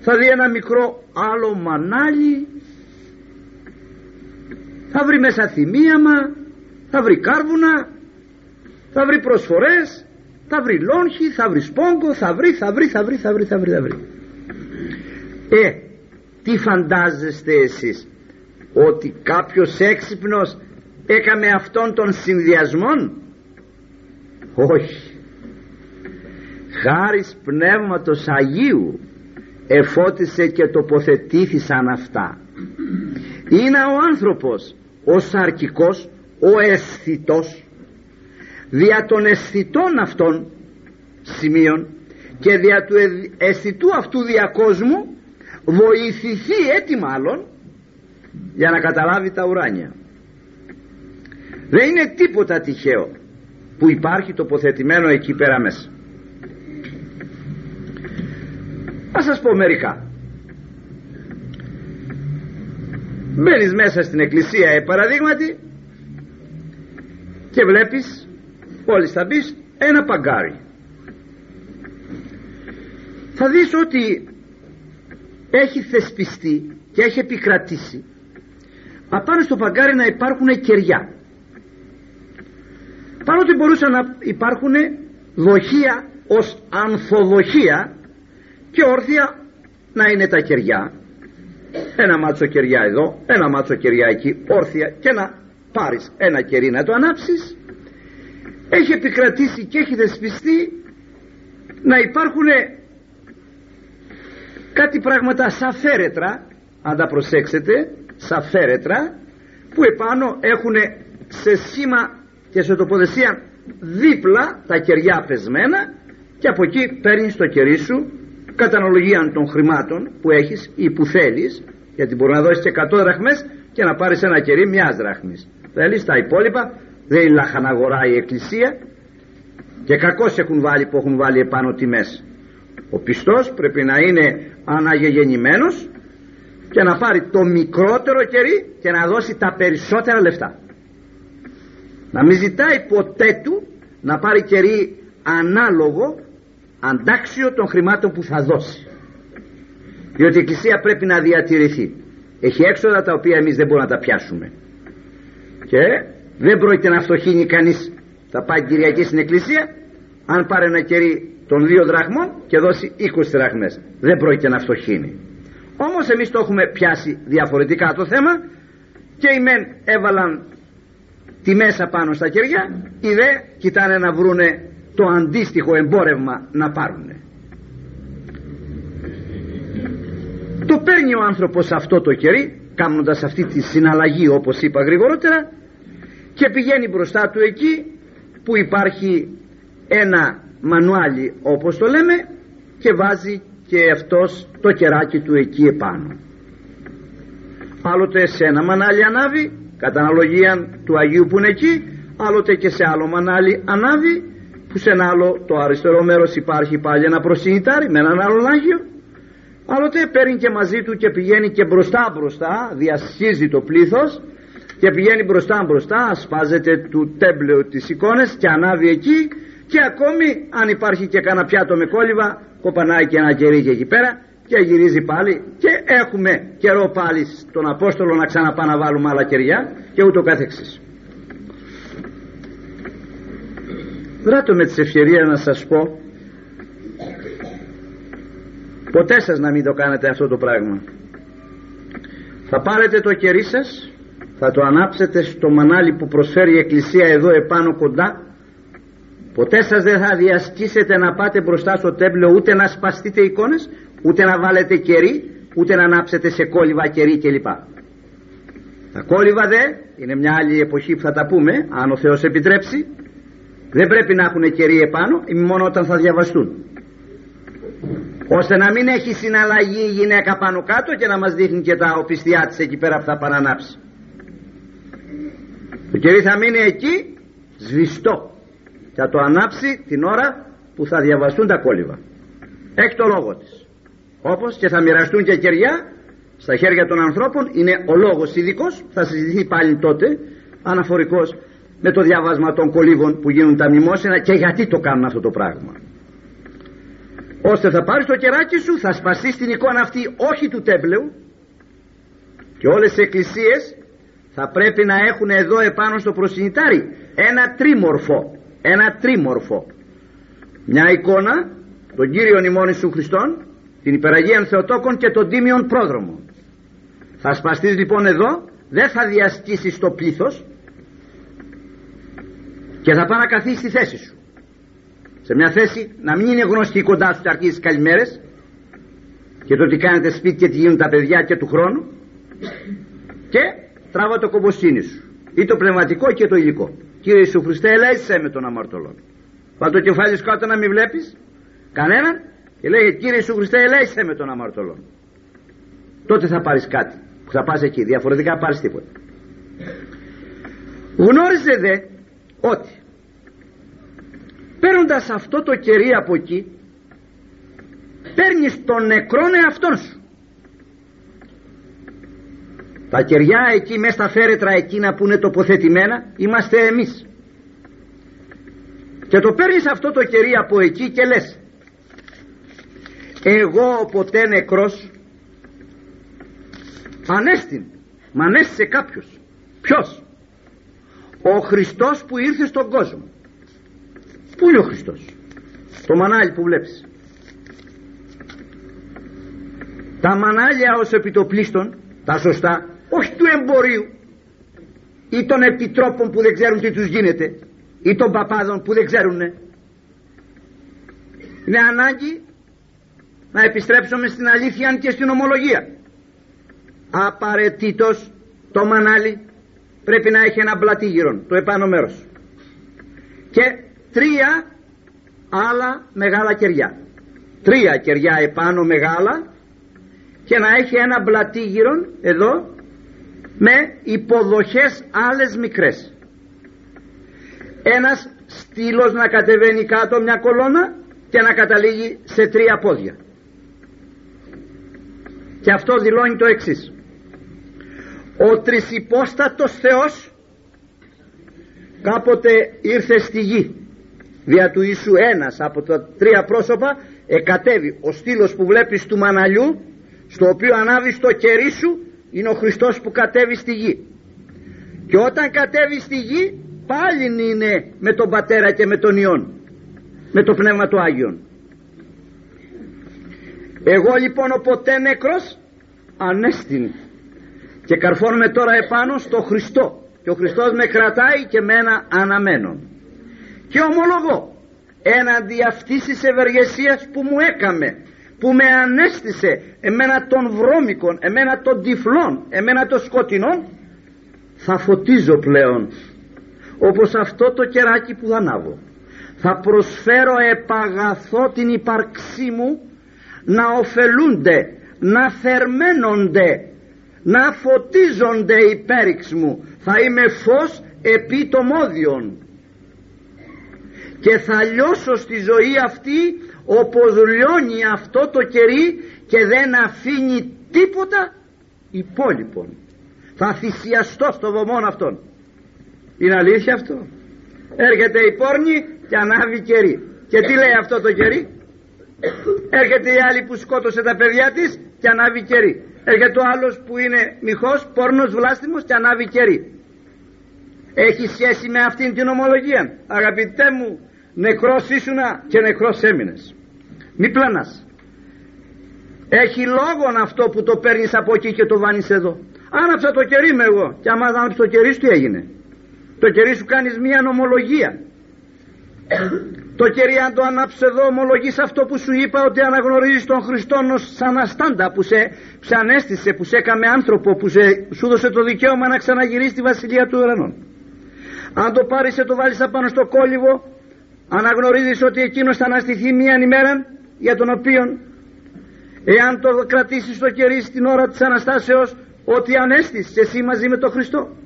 θα δει ένα μικρό άλλο μανάλι θα βρει μέσα θυμίαμα θα βρει κάρβουνα θα βρει προσφορές θα βρει λόγχη, θα βρει σπόγκο θα βρει, θα βρει, θα βρει, θα βρει, θα βρει, θα βρει. ε, τι φαντάζεστε εσείς; Ότι κάποιος έξυπνος έκαμε αυτόν τον συνδυασμόν; Όχι. Χάρις πνεύματος Αγίου εφώτισε και τοποθετήθησαν αυτά. Είναι ο άνθρωπος ο σαρκικός ο αισθητός. Δια των αισθητών αυτών σημείων και δια του αισθητού αυτού διακόσμου βοηθηθεί έτσι μάλλον για να καταλάβει τα ουράνια. Δεν είναι τίποτα τυχαίο που υπάρχει τοποθετημένο εκεί πέρα μέσα. Θα σας πω μερικά. Μπαίνεις μέσα στην εκκλησία ε, παραδείγματι και βλέπεις όλοι θα μπεις ένα παγκάρι. Θα δεις ότι έχει θεσπιστεί και έχει επικρατήσει απάνω στο παγκάρι να υπάρχουν κεριά. Παρότι μπορούσαν να υπάρχουν δοχεία ως ανθοδοχεία και όρθια να είναι τα κεριά. Ένα μάτσο κεριά εδώ ένα μάτσο κεριά εκεί όρθια και να πάρεις ένα κερί να το ανάψεις. Έχει επικρατήσει και έχει δεσπιστεί να υπάρχουν κάτι πράγματα σαν φέρετρα αν τα προσέξετε σαν φέρετρα που επάνω έχουν σε σχήμα και σε τοποθεσία δίπλα τα κεριά πεσμένα και από εκεί παίρνει το κερί σου κατά αναλογία των χρημάτων που έχεις ή που θέλεις. Γιατί μπορεί να δώσεις και 100 δραχμές και να πάρεις ένα κερί μιας δραχμής. Θέλεις τα υπόλοιπα δεν είναι λαχαναγορά η εκκλησία και κακώς έχουν βάλει που έχουν βάλει επάνω τιμές. Ο πιστός πρέπει να είναι αναγεγεννημένος και να πάρει το μικρότερο κερί και να δώσει τα περισσότερα λεφτά. Να μην ζητάει ποτέ του να πάρει κερί ανάλογο αντάξιο των χρημάτων που θα δώσει. Διότι η εκκλησία πρέπει να διατηρηθεί. Έχει έξοδα τα οποία εμείς δεν μπορούμε να τα πιάσουμε. Και δεν πρόκειται να φτωχύνει κανείς θα πάει Κυριακή στην εκκλησία αν πάρει ένα κερί των δύο δραχμών και δώσει 20 δραχμές. Δεν πρόκειται να φτωχύνει όμως εμείς το έχουμε πιάσει διαφορετικά το θέμα και οι μεν έβαλαν τη μέσα πάνω στα κεριά οι δε κοιτάνε να βρούνε το αντίστοιχο εμπόρευμα να πάρουν το παίρνει ο άνθρωπος αυτό το κερί κάνοντας αυτή τη συναλλαγή όπως είπα γρηγορότερα και πηγαίνει μπροστά του εκεί που υπάρχει ένα μανουάλι όπως το λέμε και βάζει και αυτός το κεράκι του εκεί επάνω. Άλλοτε σε ένα μανάλι ανάβει κατά αναλογία του Αγίου που είναι εκεί άλλοτε και σε άλλο μανάλι ανάβει που σε ένα άλλο το αριστερό μέρος υπάρχει πάλι ένα προσυνητάρι με έναν άλλον Άγιο. Άλλοτε παίρνει και μαζί του και πηγαίνει και μπροστά μπροστά διασχίζει το πλήθος και πηγαίνει μπροστά μπροστά ασπάζεται του τέμπλεου τις εικόνες και ανάβει εκεί και ακόμη αν υπάρχει και κανένα πιάτο με κόλληβα κοπανάει και ένα κερί και εκεί πέρα και γυρίζει πάλι και έχουμε καιρό πάλι στον Απόστολο να ξαναπά να βάλουμε άλλα κεριά και ούτω καθεξής. Δράτω με τις ευκαιρίες να σας πω ποτέ σας να μην το κάνετε αυτό το πράγμα. Θα πάρετε το κερί σας θα το ανάψετε στο μανάλι που προσφέρει η Εκκλησία εδώ επάνω κοντά ποτέ σας δεν θα διασκήσετε να πάτε μπροστά στο τέμπλο ούτε να σπαστείτε εικόνες ούτε να βάλετε κερί ούτε να ανάψετε σε κόλληβα κερί κλπ. Τα κόλληβα δε είναι μια άλλη εποχή που θα τα πούμε αν ο Θεός επιτρέψει. Δεν πρέπει να έχουν κερί επάνω μόνο όταν θα διαβαστούν. Ώστε να μην έχει συναλλαγή η γυναίκα πάνω κάτω και να μας δείχνει και τα οπισθιά της εκεί πέρα που θα παρανάψει. Το κερί θα μείνει εκεί σβηστό θα το ανάψει την ώρα που θα διαβαστούν τα κόλληβα. Έχει το λόγο της. Όπως και θα μοιραστούν και κεριά στα χέρια των ανθρώπων είναι ο λόγος ειδικός, θα συζητηθεί πάλι τότε αναφορικός με το διάβασμα των κολύβων που γίνουν τα μνημόσυνα και γιατί το κάνουν αυτό το πράγμα. Ώστε θα πάρεις το κεράκι σου θα σπαστείς την εικόνα αυτή όχι του τέμπλεου και όλες οι εκκλησίες θα πρέπει να έχουν εδώ επάνω στο προσυνητάρι ένα τρίμορφο ένα τρίμορφο. Μια εικόνα τον Κύριο ημών Ιησού Χριστόν την υπεραγίαν Θεοτόκον και τον Τίμιον Πρόδρομο. Θα σπαστείς λοιπόν εδώ δεν θα διασκήσεις το πλήθος και θα πάει να καθίσει στη θέση σου. Σε μια θέση να μην είναι γνωστή κοντά σου και αρχίσεις καλημέρες και το τι κάνετε σπίτι και τι γίνουν τα παιδιά και του χρόνου και τράβα το κομποσύνη σου. Ή το πνευματικό και το υλικό Κύριε Ιησού Χριστέ ελέησέ με τον αμαρτωλό Βάλ το κεφάλι σου κάτω να μην βλέπεις κανέναν και λέει Κύριε Ιησού Χριστέ ελέησέ με τον αμαρτωλό τότε θα πάρεις κάτι που θα πας εκεί. Διαφορετικά πάρεις τίποτα. Γνώριζε δε ότι παίρνοντας αυτό το κερί από εκεί παίρνεις τον νεκρόν εαυτόν σου τα κεριά εκεί μέσα στα φέρετρα εκείνα που είναι τοποθετημένα είμαστε εμείς. Και το παίρνεις αυτό το κερί από εκεί και λες εγώ ποτέ νεκρός ανέστην μ' ανέστησε κάποιος ποιος; Ο Χριστός που ήρθε στον κόσμο. Πού είναι ο Χριστός; Το μανάλι που βλέπεις. Τα μανάλια ως επιτοπλίστων τα σωστά όχι του εμπορίου ή των επιτρόπων που δεν ξέρουν τι τους γίνεται ή των παπάδων που δεν ξέρουν είναι ανάγκη να επιστρέψουμε στην αλήθεια και στην ομολογία. Απαραίτητος το μανάλι πρέπει να έχει ένα πλατήγυρο το επάνω μέρος. Και τρία άλλα μεγάλα κεριά. Τρία κεριά επάνω μεγάλα και να έχει ένα πλατήγυρο εδώ με υποδοχές άλλες μικρές. Ένας στήλος να κατεβαίνει κάτω μια κολόνα και να καταλήγει σε τρία πόδια. Και αυτό δηλώνει το εξής. Ο τρισυπόστατος Θεός κάποτε ήρθε στη γη. Δια του Ιησού ένας από τα τρία πρόσωπα εκατέβει. Ο στήλος που βλέπεις του μαναλιού στο οποίο ανάβεις το κερί σου είναι ο Χριστός που κατέβει στη γη. Και όταν κατέβει στη γη πάλι είναι με τον Πατέρα και με τον Υιόν. Με το Πνεύμα του Άγιον. Εγώ λοιπόν ο ποτέ νεκρός ανέστην. Και καρφώνομαι τώρα επάνω στο Χριστό. Και ο Χριστός με κρατάει και με ένα αναμένο και ομολογώ έναντι αυτής της ευεργεσίας που μου έκαμε που με ανέστησε εμένα των βρώμικων εμένα των τυφλών εμένα των σκοτεινών θα φωτίζω πλέον όπως αυτό το κεράκι που θα ανάβω. Θα προσφέρω επαγαθώ την ύπαρξή μου να ωφελούνται να θερμαίνονται να φωτίζονται οι πέριξ μου. Θα είμαι φως επί το μόδιον και θα λιώσω στη ζωή αυτή όπως λιώνει αυτό το κερί και δεν αφήνει τίποτα υπόλοιπον. Θα θυσιαστώ στο βωμόν αυτόν. Είναι αλήθεια αυτό; Έρχεται η πόρνη και ανάβει κερί. Και τι λέει αυτό το κερί; Έρχεται η άλλη που σκότωσε τα παιδιά της και ανάβει κερί. Έρχεται ο άλλος που είναι μυχός πόρνος βλάστημος και ανάβει κερί. Έχει σχέση με αυτήν την ομολογία. Αγαπητέ μου νεκρός ήσουνα και νεκρός έμεινες. Μη πλανάς έχει λόγον αυτό που το παίρνεις από εκεί και το βάνεις εδώ. Άναψα το κερί με εγώ. Και άμα άναψες το κερί σου τι έγινε; Το κερί σου κάνεις μια νομολογία. Το κερί αν το ανάψεις εδώ ομολογείς αυτό που σου είπα ότι αναγνωρίζεις τον Χριστό σαν αστάντα που σε, σε ανέστησε, που σε έκαμε άνθρωπο που σε, σου δώσε το δικαίωμα να ξαναγυρίσεις τη Βασιλεία του Ουρανών. Αν το πάρεις και το βάλεις απάνω στο κόλληβο αναγνωρίζεις ότι εκείνος θα αναστηθεί μία ημέρα για τον οποίο εάν το κρατήσεις το κερί στην ώρα της Αναστάσεως ότι ανέστησες εσύ μαζί με τον Χριστό.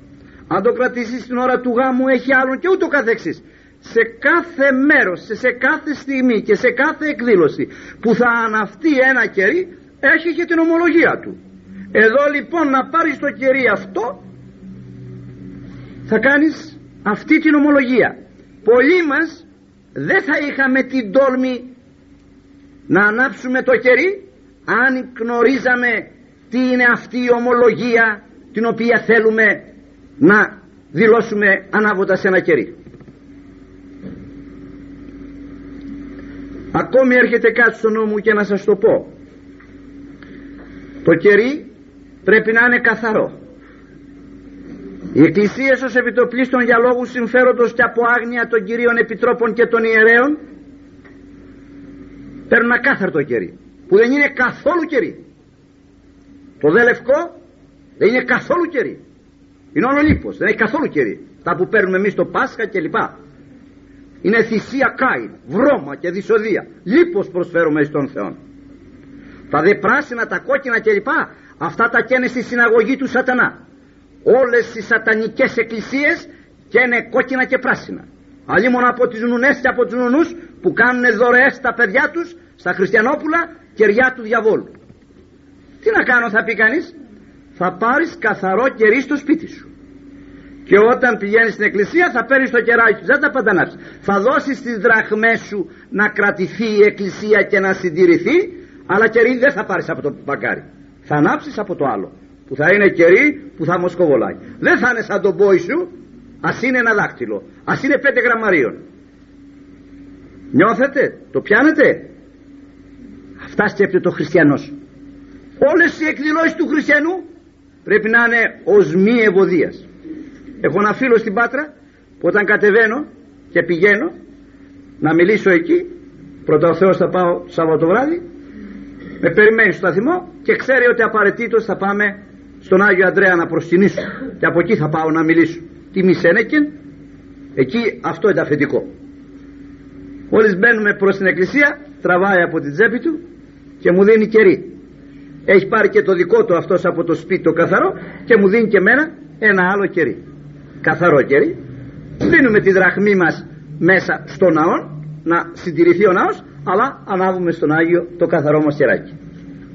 Αν το κρατήσεις στην ώρα του γάμου έχει άλλον και ούτω καθεξής. Σε κάθε μέρος, σε κάθε στιγμή και σε κάθε εκδήλωση που θα αναυτεί ένα κερί έχει και την ομολογία του. Εδώ λοιπόν να πάρεις το κερί αυτό θα κάνεις αυτή την ομολογία. Πολλοί μας δεν θα είχαμε την τόλμη να ανάψουμε το κερί αν γνωρίζαμε τι είναι αυτή η ομολογία την οποία θέλουμε να δηλώσουμε ανάβοντας ένα κερί. Ακόμη έρχεται κάτι στο νου μου και να σας το πω. Το κερί πρέπει να είναι καθαρό οι εκκλησίες ως επιτοπλίστων για λόγους συμφέροντος και από άγνοια των κυρίων επιτρόπων και των ιερέων. Παίρνουν ακάθαρτο κερί που δεν είναι καθόλου κερί. Το δε λευκό δεν είναι καθόλου κερί. Είναι όλο λίπος δεν έχει καθόλου κερί. Τα που παίρνουμε εμείς το Πάσχα και λοιπά είναι θυσία κάιν βρώμα και δυσοδεία. Λίπος προσφέρουμε στον Θεό τα δε πράσινα τα κόκκινα και λοιπά αυτά τα καίνε στη συναγωγή του σατανά όλες οι σατανικές εκκλησίες καίνε κόκκινα και πράσινα. Μόνο από τις νουνές και από τους νουνούς που κάνουν δωρεές στα παιδιά τους στα χριστιανόπουλα κεριά του διαβόλου. Τι να κάνω θα πει κανείς, θα πάρεις καθαρό κερί στο σπίτι σου. Και όταν πηγαίνεις στην εκκλησία θα παίρνεις το κεράκι σου. Δεν τα παντανάψεις θα δώσεις τις δραχμές σου να κρατηθεί η εκκλησία και να συντηρηθεί αλλά κερί δεν θα πάρεις από το μπαγκάρι θα ανάψεις από το άλλο που θα είναι κερί που θα μοσκοβολάει. Δεν θα είναι σαν τον πόη σου ας είναι ένα δάκτυλο ας είναι πέντε γραμμαρίων. Νιώθετε το πιάνετε. Αυτά σκέπτεται ο χριστιανός. Όλες οι εκδηλώσεις του χριστιανού πρέπει να είναι ως μη ευωδίας. Έχω ένα φίλο στην Πάτρα που όταν κατεβαίνω και πηγαίνω να μιλήσω εκεί πρώτα ο Θεός θα πάω το Σάββατο βράδυ με περιμένει στο σταθμό και ξέρει ότι απαραίτητος θα πάμε στον Άγιο Αντρέα να προσκυνήσω. Και από εκεί θα πάω να μιλήσω. Τι Μισένεκεν εκεί αυτό είναι αφεντικό. Μόλις μπαίνουμε προς την εκκλησία τραβάει από την τσέπη του και μου δίνει κερί. Έχει πάρει και το δικό του αυτός από το σπίτι το καθαρό και μου δίνει και εμένα ένα άλλο κερί. Καθαρό κερί. Δίνουμε τη δραχμή μας μέσα στο ναό να συντηρηθεί ο ναός αλλά ανάβουμε στον Άγιο το καθαρό μας κεράκι.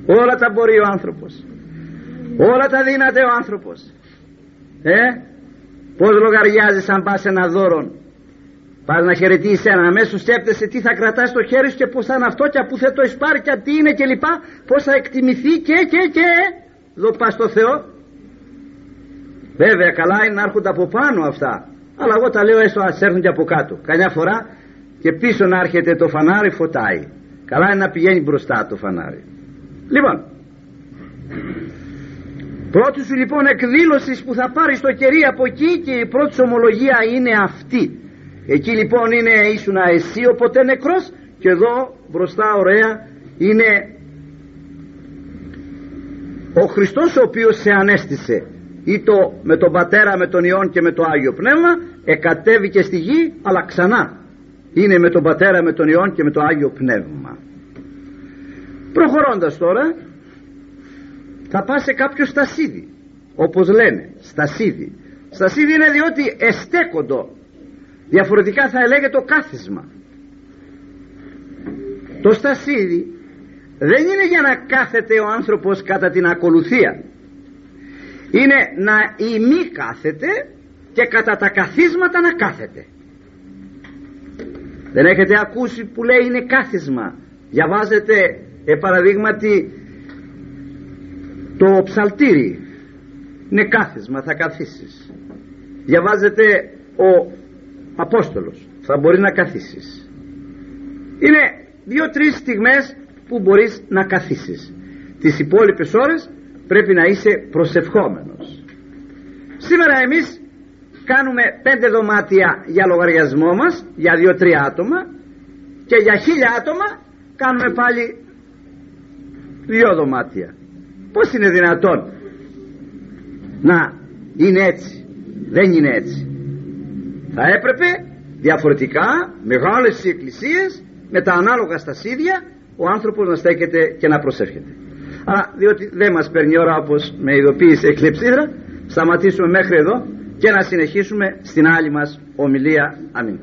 Όλα τα μπορεί ο άνθρωπος όλα τα δύναται ο άνθρωπος ε πως λογαριάζεις αν πας ένα δώρο Πας να χαιρετήσεις ένα, αμέσως σκέπτεσαι τι θα κρατάς στο χέρι σου και πώς θα είναι αυτό και πού θα το εισπάρει και τι είναι και λοιπά, πώς θα εκτιμηθεί και και και. Εδώ πας στο Θεό. Βέβαια καλά είναι να έρχονται από πάνω αυτά, αλλά εγώ τα λέω έστω ας έρθουν και από κάτω. Καμιά φορά και πίσω να έρχεται το φανάρι φωτάει. Καλά είναι να πηγαίνει μπροστά το φανάρι. Λοιπόν, πρώτη σου λοιπόν εκδήλωσης που θα πάρεις το κερί από εκεί και η πρώτη ομολογία είναι αυτή. Εκεί λοιπόν είναι ήσουνα εσύ οπότε νεκρός και εδώ μπροστά ωραία είναι ο Χριστός ο οποίος σε ανέστησε. Ή το με τον Πατέρα, με τον Υιόν και με το Άγιο Πνεύμα εκατέβηκε στη γη αλλά ξανά. Είναι με τον Πατέρα με τον Υιόν και με το Άγιο Πνεύμα. Προχωρώντας τώρα θα πά σε κάποιο στασίδι όπως λένε στασίδι. Στασίδι είναι διότι εστέκοντο. Διαφορετικά θα έλεγε το κάθισμα. Το στασίδι δεν είναι για να κάθεται ο άνθρωπος κατά την ακολουθία. Είναι να ημί κάθεται και κατά τα καθίσματα να κάθεται. Δεν έχετε ακούσει που λέει είναι κάθισμα. Διαβάζετε ε, παραδείγματι το ψαλτήρι είναι κάθισμα θα καθίσεις. Διαβάζετε ο Απόστολος θα μπορεί να καθίσεις. Είναι δύο-τρεις στιγμές που μπορείς να καθίσεις. Τις υπόλοιπες ώρες πρέπει να είσαι προσευχόμενος. Σήμερα εμείς κάνουμε πέντε δωμάτια για λογαριασμό μας για δύο-τρία άτομα και για χίλια άτομα κάνουμε πάλι δύο δωμάτια πως είναι δυνατόν να είναι έτσι; Δεν είναι έτσι θα έπρεπε διαφορετικά μεγάλες εκκλησίες με τα ανάλογα στασίδια ο άνθρωπος να στέκεται και να προσεύχεται αλλά διότι δεν μας παίρνει ώρα όπως με ειδοποίησε η κλεψίδρα σταματήσουμε μέχρι εδώ και να συνεχίσουμε στην άλλη μας ομιλία. Αμήν.